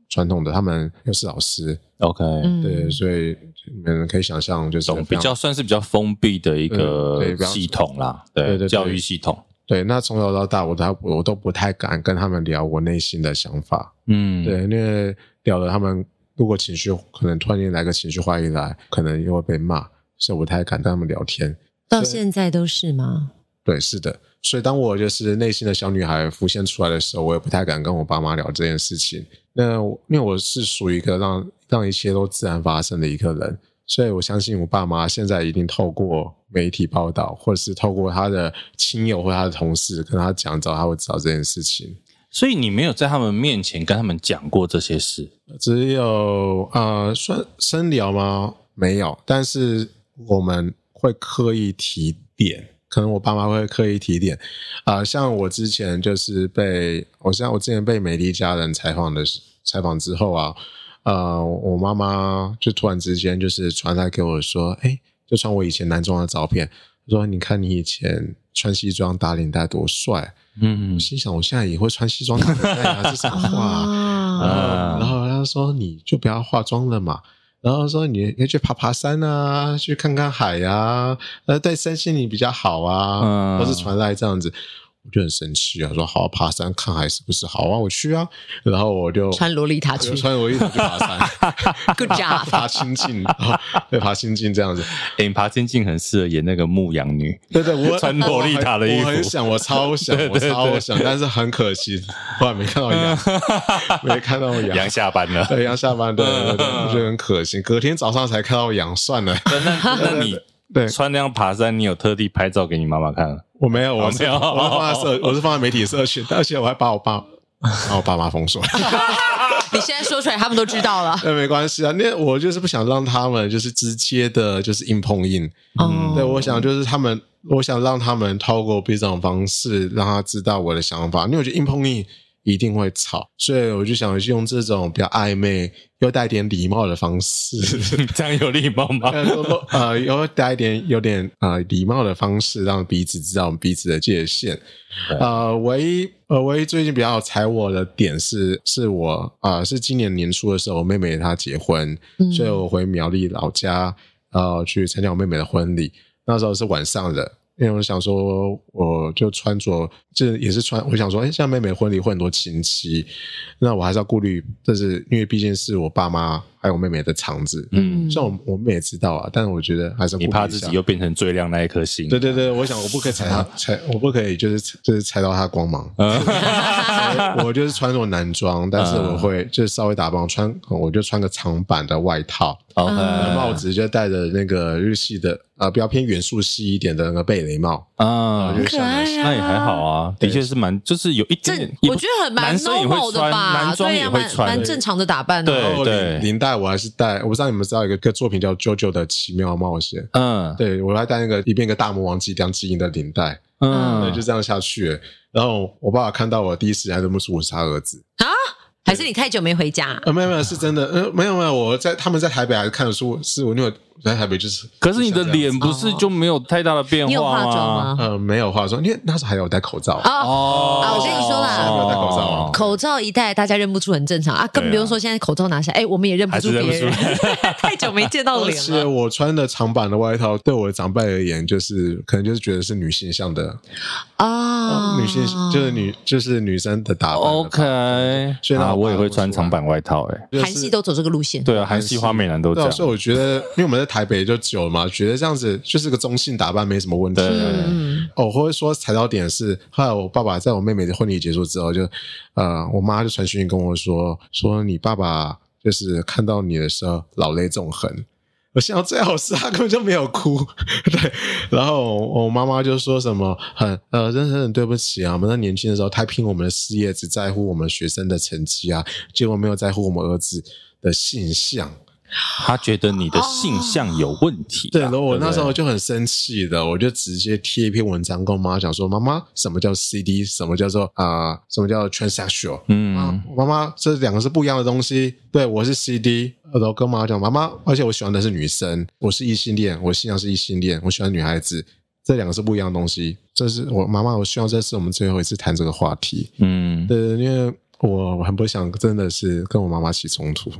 S3: 传统的，他们又是老师
S2: ，OK，
S3: 对，所以你们可以想象，就是
S2: 比较算是比较封闭的一个系统啦，对，对，对，对，教育系统。
S3: 对，那从小到大，我都我都不太敢跟他们聊我内心的想法，嗯，对，因为聊了他们，如果情绪可能突然间来个情绪化一来，可能又会被骂，所以我不太敢跟他们聊天。
S1: 到现在都是吗？
S3: 对，是的。所以当我就是内心的小女孩浮现出来的时候，我也不太敢跟我爸妈聊这件事情。那因为我是属于一个让让一切都自然发生的一个人，所以我相信我爸妈现在一定透过媒体报道，或者是透过他的亲友或他的同事跟他讲，找他会知道这件事情。
S2: 所以你没有在他们面前跟他们讲过这些事？
S3: 只有呃，算深聊吗？没有，但是我们会刻意提点。可能我爸妈会刻意提点，啊、呃，像我之前就是被，我像我之前被美丽家人采访的采访之后啊，呃，我妈妈就突然之间就是传来给我说，哎，就传我以前男装的照片，说你看你以前穿西装打领带多帅，嗯，我心想我现在也会穿西装打领带啊，这什么话啊？然后他说你就不要化妆了嘛。然后说你要去爬爬山啊，去看看海呀，啊，呃，对身心灵比较好啊，嗯，或是传来这样子。我就很生气啊，说好爬山看海是不是好啊？我去啊，然后我就
S1: 穿洛丽塔去，
S3: 穿洛丽塔去爬山，
S1: Good job，
S3: 爬清境，对，爬清境这样子。
S2: 哎，爬清境很适合演那个牧羊女，
S3: 对对，我
S2: 穿洛丽塔的衣服，
S3: 我很想，我超想，我超想，但是很可惜，后来没看到羊，没看到羊，
S2: 羊下班了，
S3: 对，羊下班，对对对，我觉得很可惜，隔天早上才看到羊，算了。
S2: 那那你对穿那样爬山，你有特地拍照给你妈妈看？
S3: 我没有，我没有，我是放在社，我是放在媒体社群，而且我还把我爸，把我爸妈封锁。
S1: 你现在说出来，他们都知道了。
S3: 那没关系啊，那我就是不想让他们就是直接的，就是硬碰硬。嗯，对，我想就是他们，我想让他们透过这种方式让他知道我的想法。因为我觉得硬碰硬一定会吵，所以我就想用这种比较暧昧又带点礼貌的方式，
S2: 这样有礼貌吗？
S3: 呃，有带一点有点呃礼貌的方式，让彼此知道我们彼此的界限。呃，唯一呃唯一最近比较踩我的点是，是我啊、呃、是今年年初的时候，我妹妹她结婚，嗯、所以我回苗栗老家呃去参加我妹妹的婚礼，那时候是晚上的。因为我想说，我就穿着，这也是穿。我想说，哎，像妹妹婚礼会很多亲戚，那我还是要顾虑，这是因为毕竟是我爸妈还有我妹妹的肠子。嗯，虽然我我妹也知道啊，但是我觉得还是你
S2: 怕自己又变成最亮那一颗星。
S3: 对对对，我想我不可以踩他踩，我不可以就是就是踩到他光芒。我就是穿着男装，但是我会就是稍微打扮穿，我就穿个长版的外套。
S2: OK，
S3: 帽子就戴着那个日系的，呃，比较偏元素系一点的那个贝雷帽
S2: 啊，很可爱，那也还好啊，的确是蛮，就是有一点，
S1: 我觉得很蛮 normal 的吧，
S2: 男装也会穿，
S1: 蛮正常的打扮的。
S2: 对对，
S3: 领带我还是带，我不知道你们知道一个个作品叫《JoJo 的奇妙冒险》，嗯，对我还带那个一边一个大魔王脊梁基因的领带，嗯，对，就这样下去。然后我爸爸看到我第一时间认不出我是他儿子啊。
S1: 还是你太久没回家？
S3: 呃，没有没有，是真的。呃，没有没有，我在他们在台北还是看的书，是我因为我在台北就是。
S2: 可是你的脸不是就没有太大的变化吗？你有化妆吗？
S3: 呃，没有化妆，因为那时候还有戴口罩。
S1: 哦，啊，我跟你说啦，
S3: 没有戴口罩，
S1: 口罩一戴，大家认不出很正常啊。更不用说现在口罩拿下，哎，我们也认不出别人。太久没见到脸了。
S3: 是我穿的长版的外套，对我的长辈而言，就是可能就是觉得是女性向的啊，女性就是女就是女生的打扮。
S2: OK，所以呢，我也会穿长版外套。哎，
S1: 韩系都走这个路线。
S2: 对啊，韩系花美男都这样。
S3: 所以我觉得，因为我们在台北就久了嘛，觉得这样子就是个中性打扮没什么问题。嗯，哦，或者说踩到点是，后来我爸爸在我妹妹的婚礼结束之后，就呃，我妈就传讯跟我说，说你爸爸就是看到你的时候老泪纵横。我想到最好是他根本就没有哭，对。然后我妈妈就说什么很呃，真的很对不起啊，我们在年轻的时候太拼我们的事业，只在乎我们学生的成绩啊，结果没有在乎我们儿子的性向。
S2: 他觉得你的性向有问题，啊，对，
S3: 然后我那时候就很生气的，我就直接贴一篇文章跟我妈讲说：“妈妈，什么叫 CD？什么叫做啊，呃？什么叫 transsexual？嗯，妈妈，这两个是不一样的东西。对，我是 CD，然后跟妈妈讲，妈妈，而且我喜欢的是女生，我是异性恋，我性向是异性恋，我喜欢女孩子，这两个是不一样的东西。这是我妈妈，我希望这是我们最后一次谈这个话题。嗯，对，因为我我很不想真的是跟我妈妈起冲突。”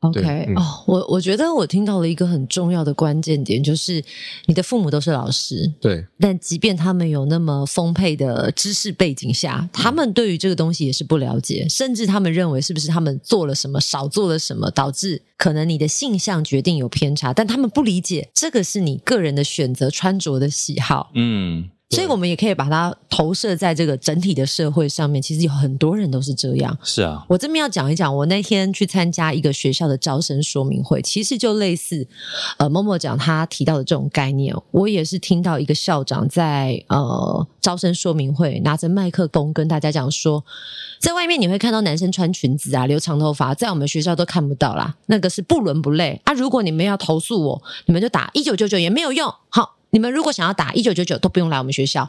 S1: OK，嗯、哦，我我觉得我听到了一个很重要的关键点，就是你的父母都是老师，
S3: 对，
S1: 但即便他们有那么丰沛的知识背景下，他们对于这个东西也是不了解，甚至他们认为是不是他们做了什么，少做了什么，导致可能你的性向决定有偏差，但他们不理解这个是你个人的选择，穿着的喜好，嗯。所以，我们也可以把它投射在这个整体的社会上面。其实有很多人都是这样。
S2: 是啊，
S1: 我这边要讲一讲，我那天去参加一个学校的招生说明会，其实就类似呃默默讲他提到的这种概念。我也是听到一个校长在呃招生说明会拿着麦克风跟大家讲说，在外面你会看到男生穿裙子啊，留长头发，在我们学校都看不到啦，那个是不伦不类啊。如果你们要投诉我，你们就打一九九九也没有用。好。你们如果想要打一九九九，都不用来我们学校。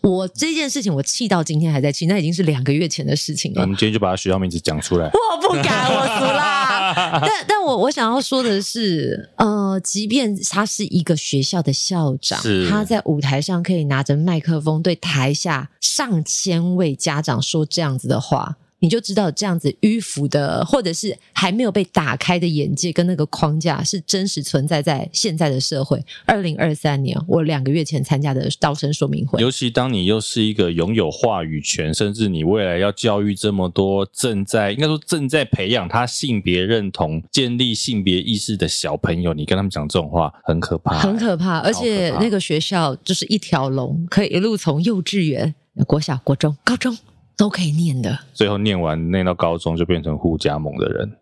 S1: 我这件事情，我气到今天还在气，那已经是两个月前的事情了。
S2: 我们今天就把他学校名字讲出来。
S1: 我不敢，我输啦！但但我我想要说的是，呃，即便他是一个学校的校长，他在舞台上可以拿着麦克风对台下上千位家长说这样子的话。你就知道这样子迂腐的，或者是还没有被打开的眼界跟那个框架，是真实存在在现在的社会。二零二三年，我两个月前参加的招生说明会，
S2: 尤其当你又是一个拥有话语权，甚至你未来要教育这么多正在应该说正在培养他性别认同、建立性别意识的小朋友，你跟他们讲这种话，很可怕，
S1: 很可怕。而且那个学校就是一条龙，可以一路从幼稚园、国小、国中、高中。都可以念的，
S2: 最后念完念到高中就变成互加盟的人。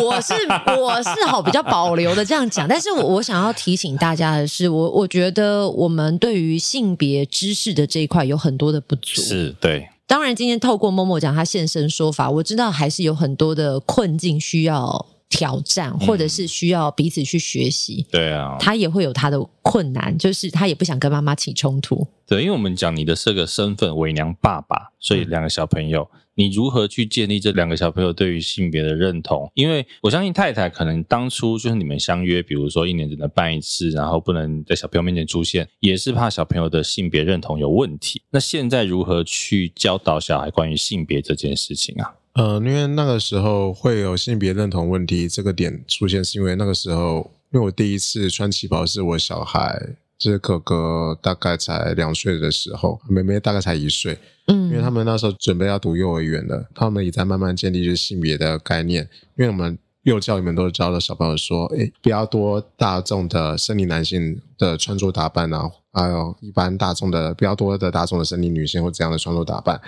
S1: 我是 我是好比较保留的这样讲，但是我我想要提醒大家的是，我我觉得我们对于性别知识的这一块有很多的不足。
S2: 是对，
S1: 当然今天透过默默讲他现身说法，我知道还是有很多的困境需要挑战，或者是需要彼此去学习。
S2: 对啊，
S1: 他也会有他的困难，就是他也不想跟妈妈起冲突。
S2: 对，因为我们讲你的这个身份伪娘爸爸，所以两个小朋友。嗯你如何去建立这两个小朋友对于性别的认同？因为我相信太太可能当初就是你们相约，比如说一年只能办一次，然后不能在小朋友面前出现，也是怕小朋友的性别认同有问题。那现在如何去教导小孩关于性别这件事情啊？
S3: 呃，因为那个时候会有性别认同问题这个点出现，是因为那个时候，因为我第一次穿旗袍是我小孩。就是哥哥大概才两岁的时候，妹妹大概才一岁。嗯，因为他们那时候准备要读幼儿园了，他们也在慢慢建立就是性别的概念。因为我们幼教里面都教了小朋友说，诶，比较多大众的生理男性的穿着打扮啊，还有一般大众的比较多的大众的生理女性或这样的穿着打扮，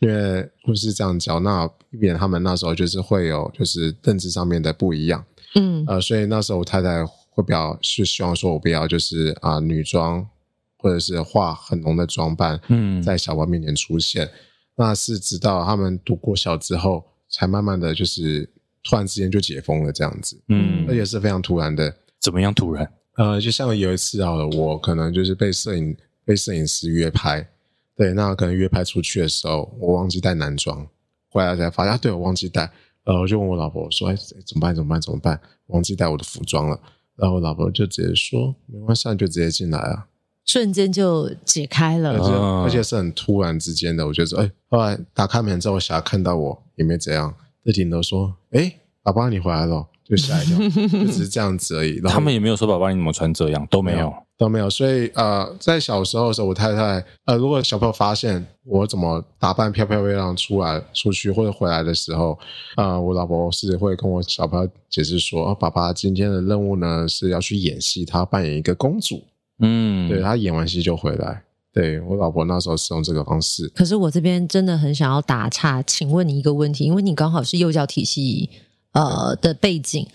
S3: 因为会是这样教，那避免他们那时候就是会有就是认知上面的不一样。嗯，呃，所以那时候我太太。会比较是希望说，我不要就是啊、呃、女装或者是化很浓的装扮，嗯，在小朋友面前出现。嗯、那是直到他们读过小之后，才慢慢的就是突然之间就解封了这样子，嗯，而且是非常突然的。
S2: 怎么样突然？
S3: 呃，就像有一次啊，我可能就是被摄影被摄影师约拍，对，那可能约拍出去的时候，我忘记带男装，回来才发现，啊、对我忘记带，呃，我就问我老婆说，哎，怎么办？怎么办？怎么办？忘记带我的服装了。然后我老婆就直接说：“没关系，就直接进来啊！”
S1: 瞬间就解开了，
S3: 而且而且是很突然之间的。我觉得说，哎，后来打开门之后，我小孩看到我也没怎样，就顶多说：“哎，爸爸你回来了。”就吓一跳，就只是这样子而已。
S2: 他们也没有说：“爸爸你怎么穿这样？”都没有。
S3: 都没有，所以呃，在小时候的时候，我太太呃，如果小朋友发现我怎么打扮漂漂亮亮出来出去或者回来的时候，呃，我老婆是会跟我小朋友解释说，哦，爸爸今天的任务呢是要去演戏，他扮演一个公主，嗯，对，他演完戏就回来。对，我老婆那时候是用这个方式。
S1: 可是我这边真的很想要打岔，请问你一个问题，因为你刚好是幼教体系呃的背景。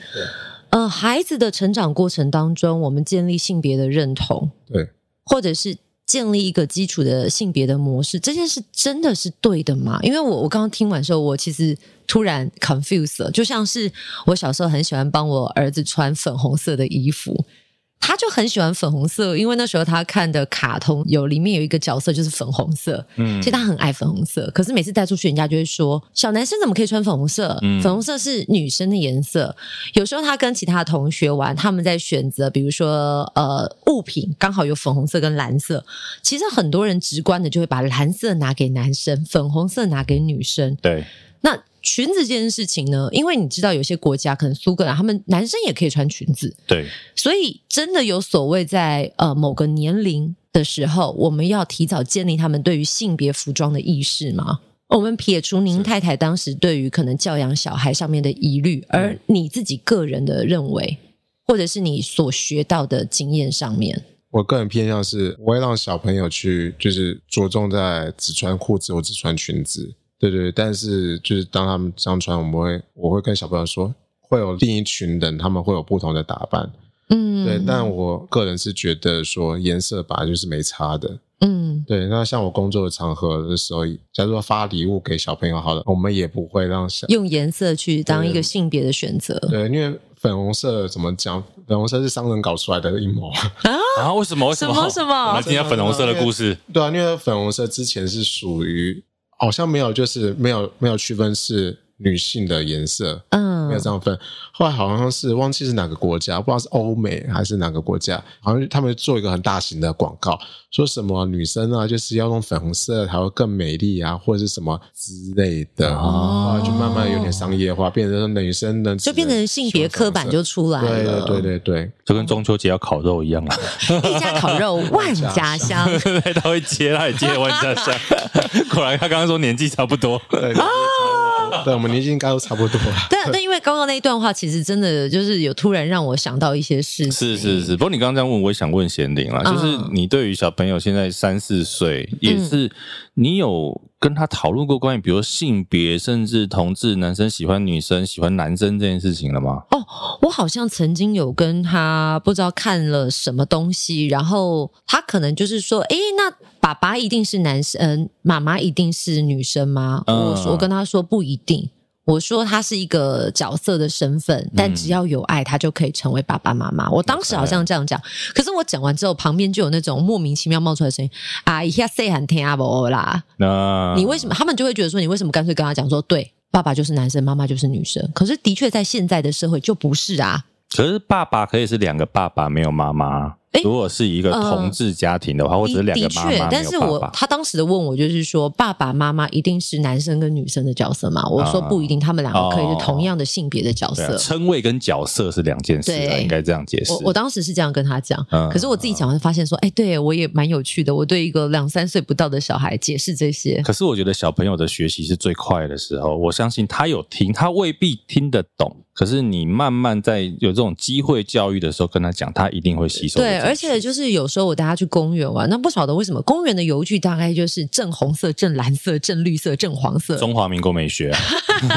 S1: 呃，孩子的成长过程当中，我们建立性别的认同，
S3: 对，
S1: 或者是建立一个基础的性别的模式，这件事真的是对的吗？因为我我刚刚听完之后，我其实突然 confused 了，就像是我小时候很喜欢帮我儿子穿粉红色的衣服。他就很喜欢粉红色，因为那时候他看的卡通有里面有一个角色就是粉红色，嗯，其实他很爱粉红色。可是每次带出去，人家就会说：“小男生怎么可以穿粉红色？嗯，粉红色是女生的颜色。”有时候他跟其他同学玩，他们在选择，比如说呃物品，刚好有粉红色跟蓝色。其实很多人直观的就会把蓝色拿给男生，粉红色拿给女生。
S2: 对，
S1: 那。裙子这件事情呢，因为你知道有些国家可能苏格兰，他们男生也可以穿裙子，
S2: 对，
S1: 所以真的有所谓在呃某个年龄的时候，我们要提早建立他们对于性别服装的意识吗？我们撇除您太太当时对于可能教养小孩上面的疑虑，而你自己个人的认为，或者是你所学到的经验上面，
S3: 我个人偏向是，我会让小朋友去就是着重在只穿裤子或只穿裙子。对对，但是就是当他们这样穿，我们会我会跟小朋友说，会有另一群人，他们会有不同的打扮，嗯，对。但我个人是觉得说颜色本来就是没差的，嗯，对。那像我工作的场合的时候，假如说发礼物给小朋友，好了，我们也不会让小
S1: 用颜色去当一个性别的选择，
S3: 对，因为粉红色怎么讲？粉红色是商人搞出来的阴谋啊！
S2: 啊，为什么？为什么？
S1: 什么？什么？
S2: 我们今天粉红色的故事，
S3: 对啊，因为粉红色之前是属于。好像没有，就是没有没有区分是女性的颜色，嗯，没有这样分。后来好像是忘记是哪个国家，不知道是欧美还是哪个国家，好像他们做一个很大型的广告，说什么女生啊就是要用粉红色才会更美丽啊，或者是什么之类的，哦，就慢慢有点商业化，变成说女生的
S1: 就变成性别刻板就出来了，
S3: 对对对对对，
S2: 就跟中秋节要烤肉一样啊，
S1: 一家烤肉万家香，
S2: 他会接，他也接万家香，果然他刚刚说年纪差不多，对。
S3: 对，我们年纪应该都差不多。
S1: 对，但因为刚刚那一段话，其实真的就是有突然让我想到一些事情。
S2: 是是是，不过你刚刚这样问，我也想问贤玲啦，嗯、就是你对于小朋友现在三四岁，也是你有跟他讨论过关于比如性别，甚至同志，男生喜欢女生，喜欢男生这件事情了吗？
S1: 哦，我好像曾经有跟他不知道看了什么东西，然后他可能就是说，诶，那。爸爸一定是男生，妈妈一定是女生吗？嗯、我我跟他说不一定，我说他是一个角色的身份，但只要有爱，他就可以成为爸爸妈妈。我当时好像这样讲，可是我讲完之后，旁边就有那种莫名其妙冒出来的声音：“啊，一下谁喊天阿伯啦？”那你为什么？他们就会觉得说，你为什么干脆跟他讲说，对，爸爸就是男生，妈妈就是女生？可是的确在现在的社会就不是啊。
S2: 可是爸爸可以是两个爸爸，没有妈妈。如果是一个同志家庭的话，或者是两个妈妈。
S1: 但是我他当时的问我就是说，爸爸妈妈一定是男生跟女生的角色吗？我说不一定，他们两个可以是同样的性别的角色。
S2: 称谓跟角色是两件事，应该这样解释。
S1: 我我当时是这样跟他讲，可是我自己讲完发现说，哎，对我也蛮有趣的。我对一个两三岁不到的小孩解释这些，
S2: 可是我觉得小朋友的学习是最快的时候。我相信他有听，他未必听得懂。可是你慢慢在有这种机会教育的时候跟他讲，他一定会吸收。
S1: 对，而且就是有时候我带他去公园玩，那不晓得为什么公园的油具大概就是正红色、正蓝色、正绿色、正黄色。
S2: 中华民国美学啊，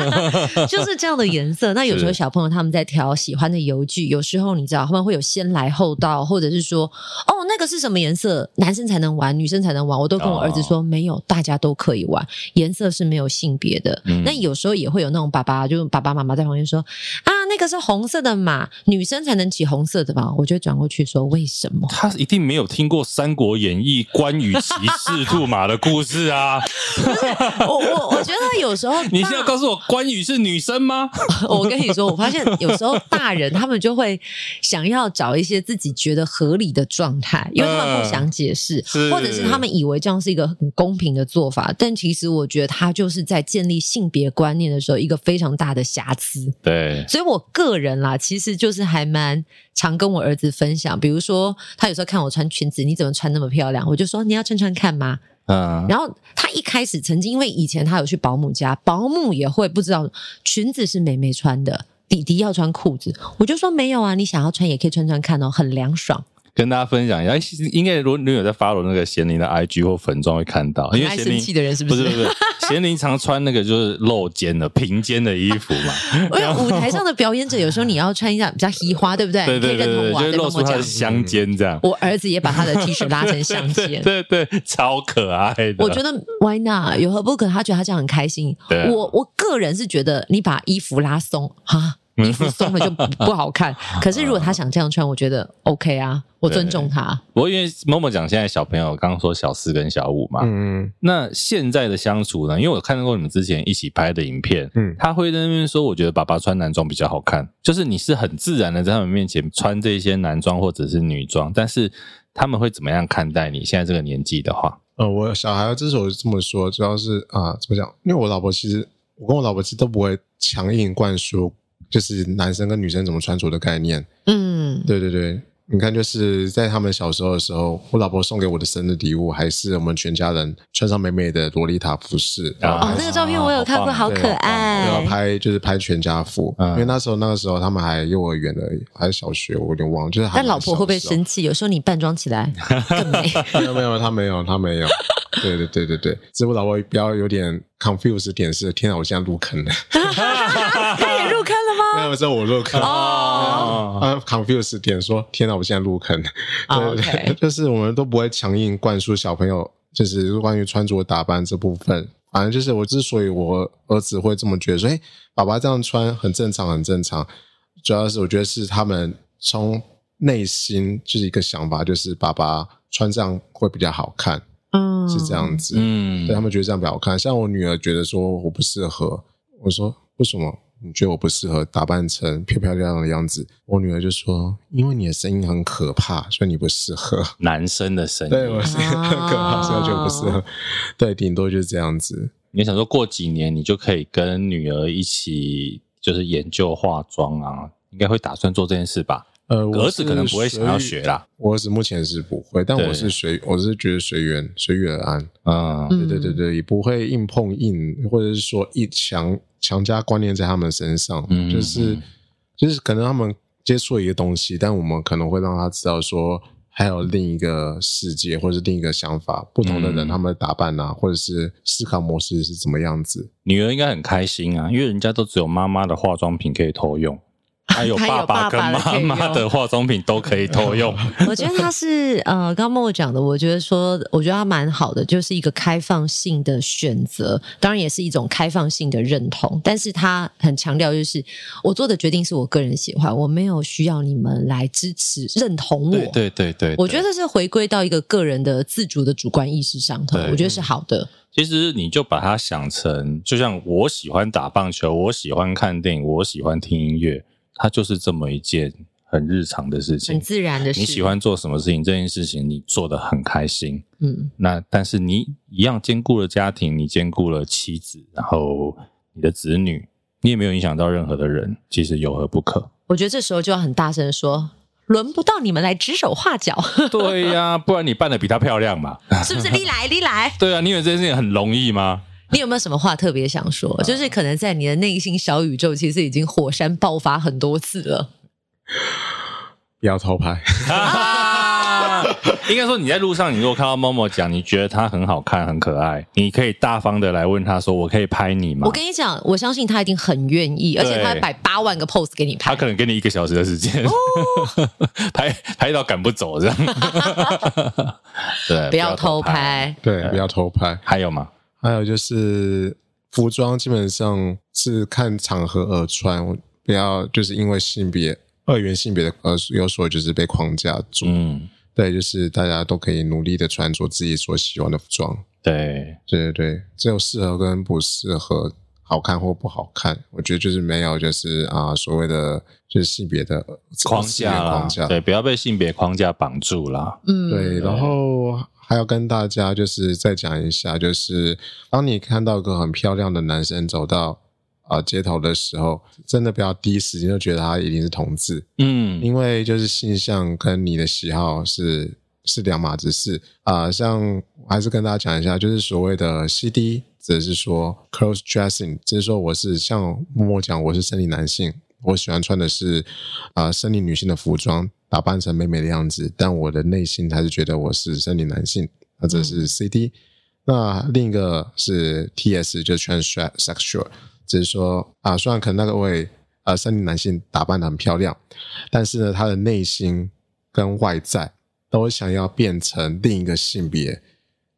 S1: 就是这样的颜色。那有时候小朋友他们在挑喜欢的油具，有时候你知道他们会有先来后到，或者是说哦那个是什么颜色，男生才能玩，女生才能玩。我都跟我儿子说，没有，大家都可以玩，颜色是没有性别的。嗯、那有时候也会有那种爸爸，就爸爸妈妈在旁边说。啊，那个是红色的马，女生才能骑红色的吧？我就转过去说，为什么？
S2: 他一定没有听过《三国演义》关羽骑赤兔马的故事啊！
S1: 我我我觉得有时候，
S2: 你现在告诉我关羽是女生吗？
S1: 我跟你说，我发现有时候大人他们就会想要找一些自己觉得合理的状态，因为他们不想解释，呃、或者是他们以为这样是一个很公平的做法，但其实我觉得他就是在建立性别观念的时候一个非常大的瑕疵。
S2: 对，
S1: 所以我个人啦，其实就是还蛮常跟我儿子分享，比如说他有时候看我穿裙子，你怎么穿那么漂亮？我就说你要穿穿看吗？嗯，然后他一开始曾经因为以前他有去保姆家，保姆也会不知道裙子是妹妹穿的，弟弟要穿裤子，我就说没有啊，你想要穿也可以穿穿看哦，很凉爽。
S2: 跟大家分享一下，应该如果你有在 follow 那个贤玲的 IG 或粉妆会看到，因为
S1: 爱生气的人是不是？
S2: 不是不是，贤玲常穿那个就是露肩的平肩的衣服嘛。
S1: 因为舞台上的表演者有时候你要穿一下比较嘻花，对不
S2: 对？对对对，就露出他的香肩这样。
S1: 嗯、我儿子也把他的 T 恤拉成香肩，
S2: 对，对对，超可爱的。
S1: 我觉得 Why not？有何不可？他觉得他这样很开心。对我我个人是觉得你把衣服拉松哈。衣服松了就不好看，可是如果他想这样穿，我觉得 OK 啊，我尊重他。
S2: 不过因为默默讲现在小朋友刚刚说小四跟小五嘛，嗯，那现在的相处呢？因为我看到过你们之前一起拍的影片，嗯，他会在那边说，我觉得爸爸穿男装比较好看，就是你是很自然的在他们面前穿这些男装或者是女装，但是他们会怎么样看待你现在这个年纪的话？
S3: 呃，我小孩之所以这么说，主要是啊，怎么讲？因为我老婆其实，我跟我老婆其实都不会强硬灌输。就是男生跟女生怎么穿着的概念，嗯，对对对，你看，就是在他们小时候的时候，我老婆送给我的生日礼物，还是我们全家人穿上美美的洛丽塔服饰。
S1: 哦，那个照片我有看过，好可爱。
S3: 要拍就是拍全家福，因为那时候那个时候他们还幼儿园而已，还是小学，我有点忘了。就是
S1: 但老婆会不会生气？有时候你扮装起来更美。
S3: 没有没有，他没有他没有。对对对对对，只是我老婆比较有点 confused 点是，天啊，我现在入坑了。
S1: 入坑了吗？
S3: 那个时候我入坑哦，啊，confuse 点说，天哪，我现在入坑。对对对，就是我们都不会强硬灌输小朋友，就是关于穿着打扮这部分。反正就是我之所以我儿子会这么觉得说，哎，爸爸这样穿很正常，很正常。主要是我觉得是他们从内心就是一个想法，就是爸爸穿这样会比较好看，嗯，是这样子，嗯，对他们觉得这样比较好看。像我女儿觉得说我不适合，我说为什么？你觉得我不适合打扮成漂漂亮亮的样子？我女儿就说：“因为你的声音很可怕，所以你不适合
S2: 男生的声音。”
S3: 对，我声音很可怕，所以就不适合。对，顶多就是这样子。
S2: 你想说过几年你就可以跟女儿一起，就是研究化妆啊？应该会打算做这件事吧？呃，儿子可能不会想要学啦。
S3: 我儿子目前是不会，但我是随，我是觉得随缘，随遇而安。啊，对对对对，也不会硬碰硬，或者是说一强强加观念在他们身上。嗯，就是就是可能他们接触一个东西，但我们可能会让他知道说还有另一个世界，或者是另一个想法，不同的人他们的打扮啊，或者是思考模式是怎么样子。
S2: 女儿应该很开心啊，因为人家都只有妈妈的化妆品可以偷用。还有爸爸跟妈妈的化妆品都可以偷用。
S1: 我觉得他是呃，刚刚默默讲的，我觉得说，我觉得他蛮好的，就是一个开放性的选择，当然也是一种开放性的认同。但是他很强调，就是我做的决定是我个人喜欢，我没有需要你们来支持认同我。
S2: 对对对对，对，
S1: 我觉得是回归到一个个人的自主的主观意识上头，我觉得是好的。
S2: 其实你就把它想成，就像我喜欢打棒球，我喜欢看电影，我喜欢听音乐，它就是这么一件很日常的事情，
S1: 很自然的事。
S2: 你喜欢做什么事情，这件事情你做的很开心，
S1: 嗯，
S2: 那但是你一样兼顾了家庭，你兼顾了妻子，然后你的子女，你也没有影响到任何的人，其实有何不可？
S1: 我觉得这时候就要很大声说。轮不到你们来指手画脚。
S2: 对呀、啊，不然你扮的比她漂亮嘛？
S1: 是不是？你来，你来。
S2: 对啊，你以为这件事情很容易吗？
S1: 你有没有什么话特别想说？就是可能在你的内心小宇宙，其实已经火山爆发很多次了。
S3: 不要偷拍。
S2: 应该说，你在路上，你如果看到 Momo 讲，你觉得他很好看、很可爱，你可以大方的来问他说：“我可以拍你吗？”
S1: 我跟你讲，我相信他一定很愿意，而且他会摆八万个 pose 给你拍。
S2: 他可能给你一个小时的时间，哦、拍拍到赶不走这样。对，
S1: 不要偷拍。
S3: 对，不要偷拍。
S2: 还有吗？
S3: 还有就是服装基本上是看场合而穿，不要就是因为性别二元性别的而有所就是被框架住。嗯。对，就是大家都可以努力的穿着自己所喜欢的服装。
S2: 对，
S3: 对对对，只有适合跟不适合，好看或不好看，我觉得就是没有，就是啊，所谓的就是性别的
S2: 框架框架。对，不要被性别框架绑住了。
S1: 嗯，
S3: 对。然后还要跟大家就是再讲一下，就是当你看到一个很漂亮的男生走到。啊，街头的时候，真的不要第一时间就觉得他一定是同志，
S2: 嗯，
S3: 因为就是性向跟你的喜好是是两码子事啊。像还是跟大家讲一下，就是所谓的 CD，只是说 cross dressing，只是说我是像默默讲，我是生理男性，我喜欢穿的是啊生理女性的服装，打扮成美美的样子，但我的内心还是觉得我是生理男性，那这是 CD。嗯、那另一个是 TS，就是 transsexual。只是说啊，虽然可能那个位啊，生理男性打扮的很漂亮，但是呢，他的内心跟外在都想要变成另一个性别，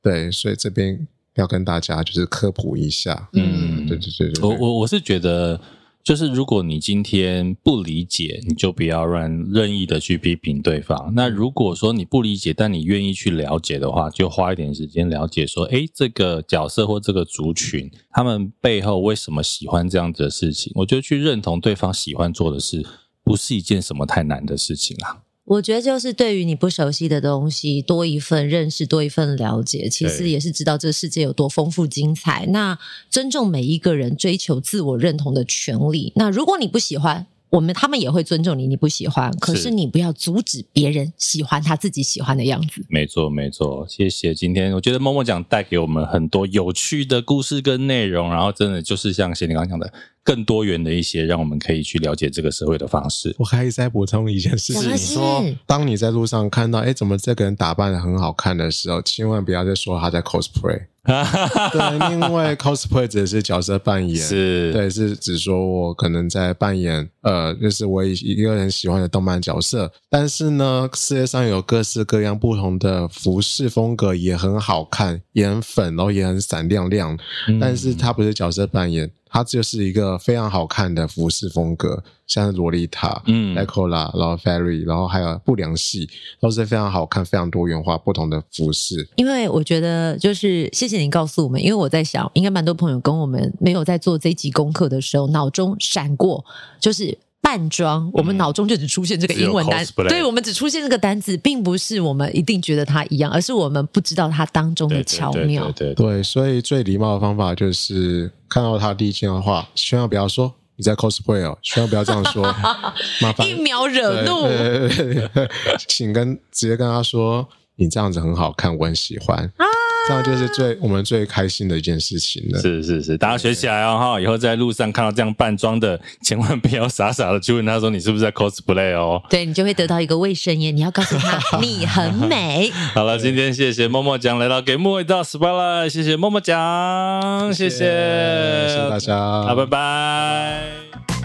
S3: 对，所以这边要跟大家就是科普一下，嗯，对对对对，
S2: 我我我是觉得。就是如果你今天不理解，你就不要乱任意的去批评对方。那如果说你不理解，但你愿意去了解的话，就花一点时间了解，说，诶，这个角色或这个族群，他们背后为什么喜欢这样子的事情？我觉得去认同对方喜欢做的事，不是一件什么太难的事情啊。
S1: 我觉得就是对于你不熟悉的东西，多一份认识，多一份了解，其实也是知道这个世界有多丰富精彩。那尊重每一个人追求自我认同的权利。那如果你不喜欢，我们他们也会尊重你，你不喜欢，可是你不要阻止别人喜欢他自己喜欢的样子。
S2: 没错，没错，谢谢。今天我觉得默默讲带给我们很多有趣的故事跟内容，然后真的就是像贤你刚刚讲的，更多元的一些，让我们可以去了解这个社会的方式。
S3: 我还再补充一件事情，你说，当你在路上看到，哎，怎么这个人打扮的很好看的时候，千万不要再说他在 cosplay。对，因为 cosplay 只是角色扮演，
S2: 是
S3: 对，是指说我可能在扮演呃，就是我一个人喜欢的动漫角色。但是呢，世界上有各式各样不同的服饰风格，也很好看，也很粉，然后也很闪亮亮。嗯、但是它不是角色扮演。它就是一个非常好看的服饰风格，像是洛丽塔、嗯，Ecola，然后 Fairy，然后还有不良系，都是非常好看、非常多元化、不同的服饰。
S1: 因为我觉得，就是谢谢你告诉我们，因为我在想，应该蛮多朋友跟我们没有在做这一集功课的时候，脑中闪过，就是。扮装，我们脑中就只出现这个英文单，嗯、对，我们只出现这个单字，并不是我们一定觉得它一样，而是我们不知道它当中的巧妙。
S3: 对，对，对，对，对，所以最礼貌的方法就是看到他第一句话，千万不要说你在 cosplay 哦，千万不要这样说，麻烦
S1: 一秒惹怒，
S3: 对对对对，请跟直接跟他说，你这样子很好看，我很喜欢。啊这样就是最我们最开心的一件事情了。
S2: 是是是，大家学起来哦哈！以后在路上看到这样扮装的，千万不要傻傻的去问他说，你是不是在 cosplay 哦？
S1: 对，你就会得到一个卫生烟，你要告诉他你很美。
S2: 好了，今天谢谢默默讲来到给默一道 spotlight，谢谢默默讲，谢谢，谢谢，
S3: 谢谢大家，
S2: 好，拜拜。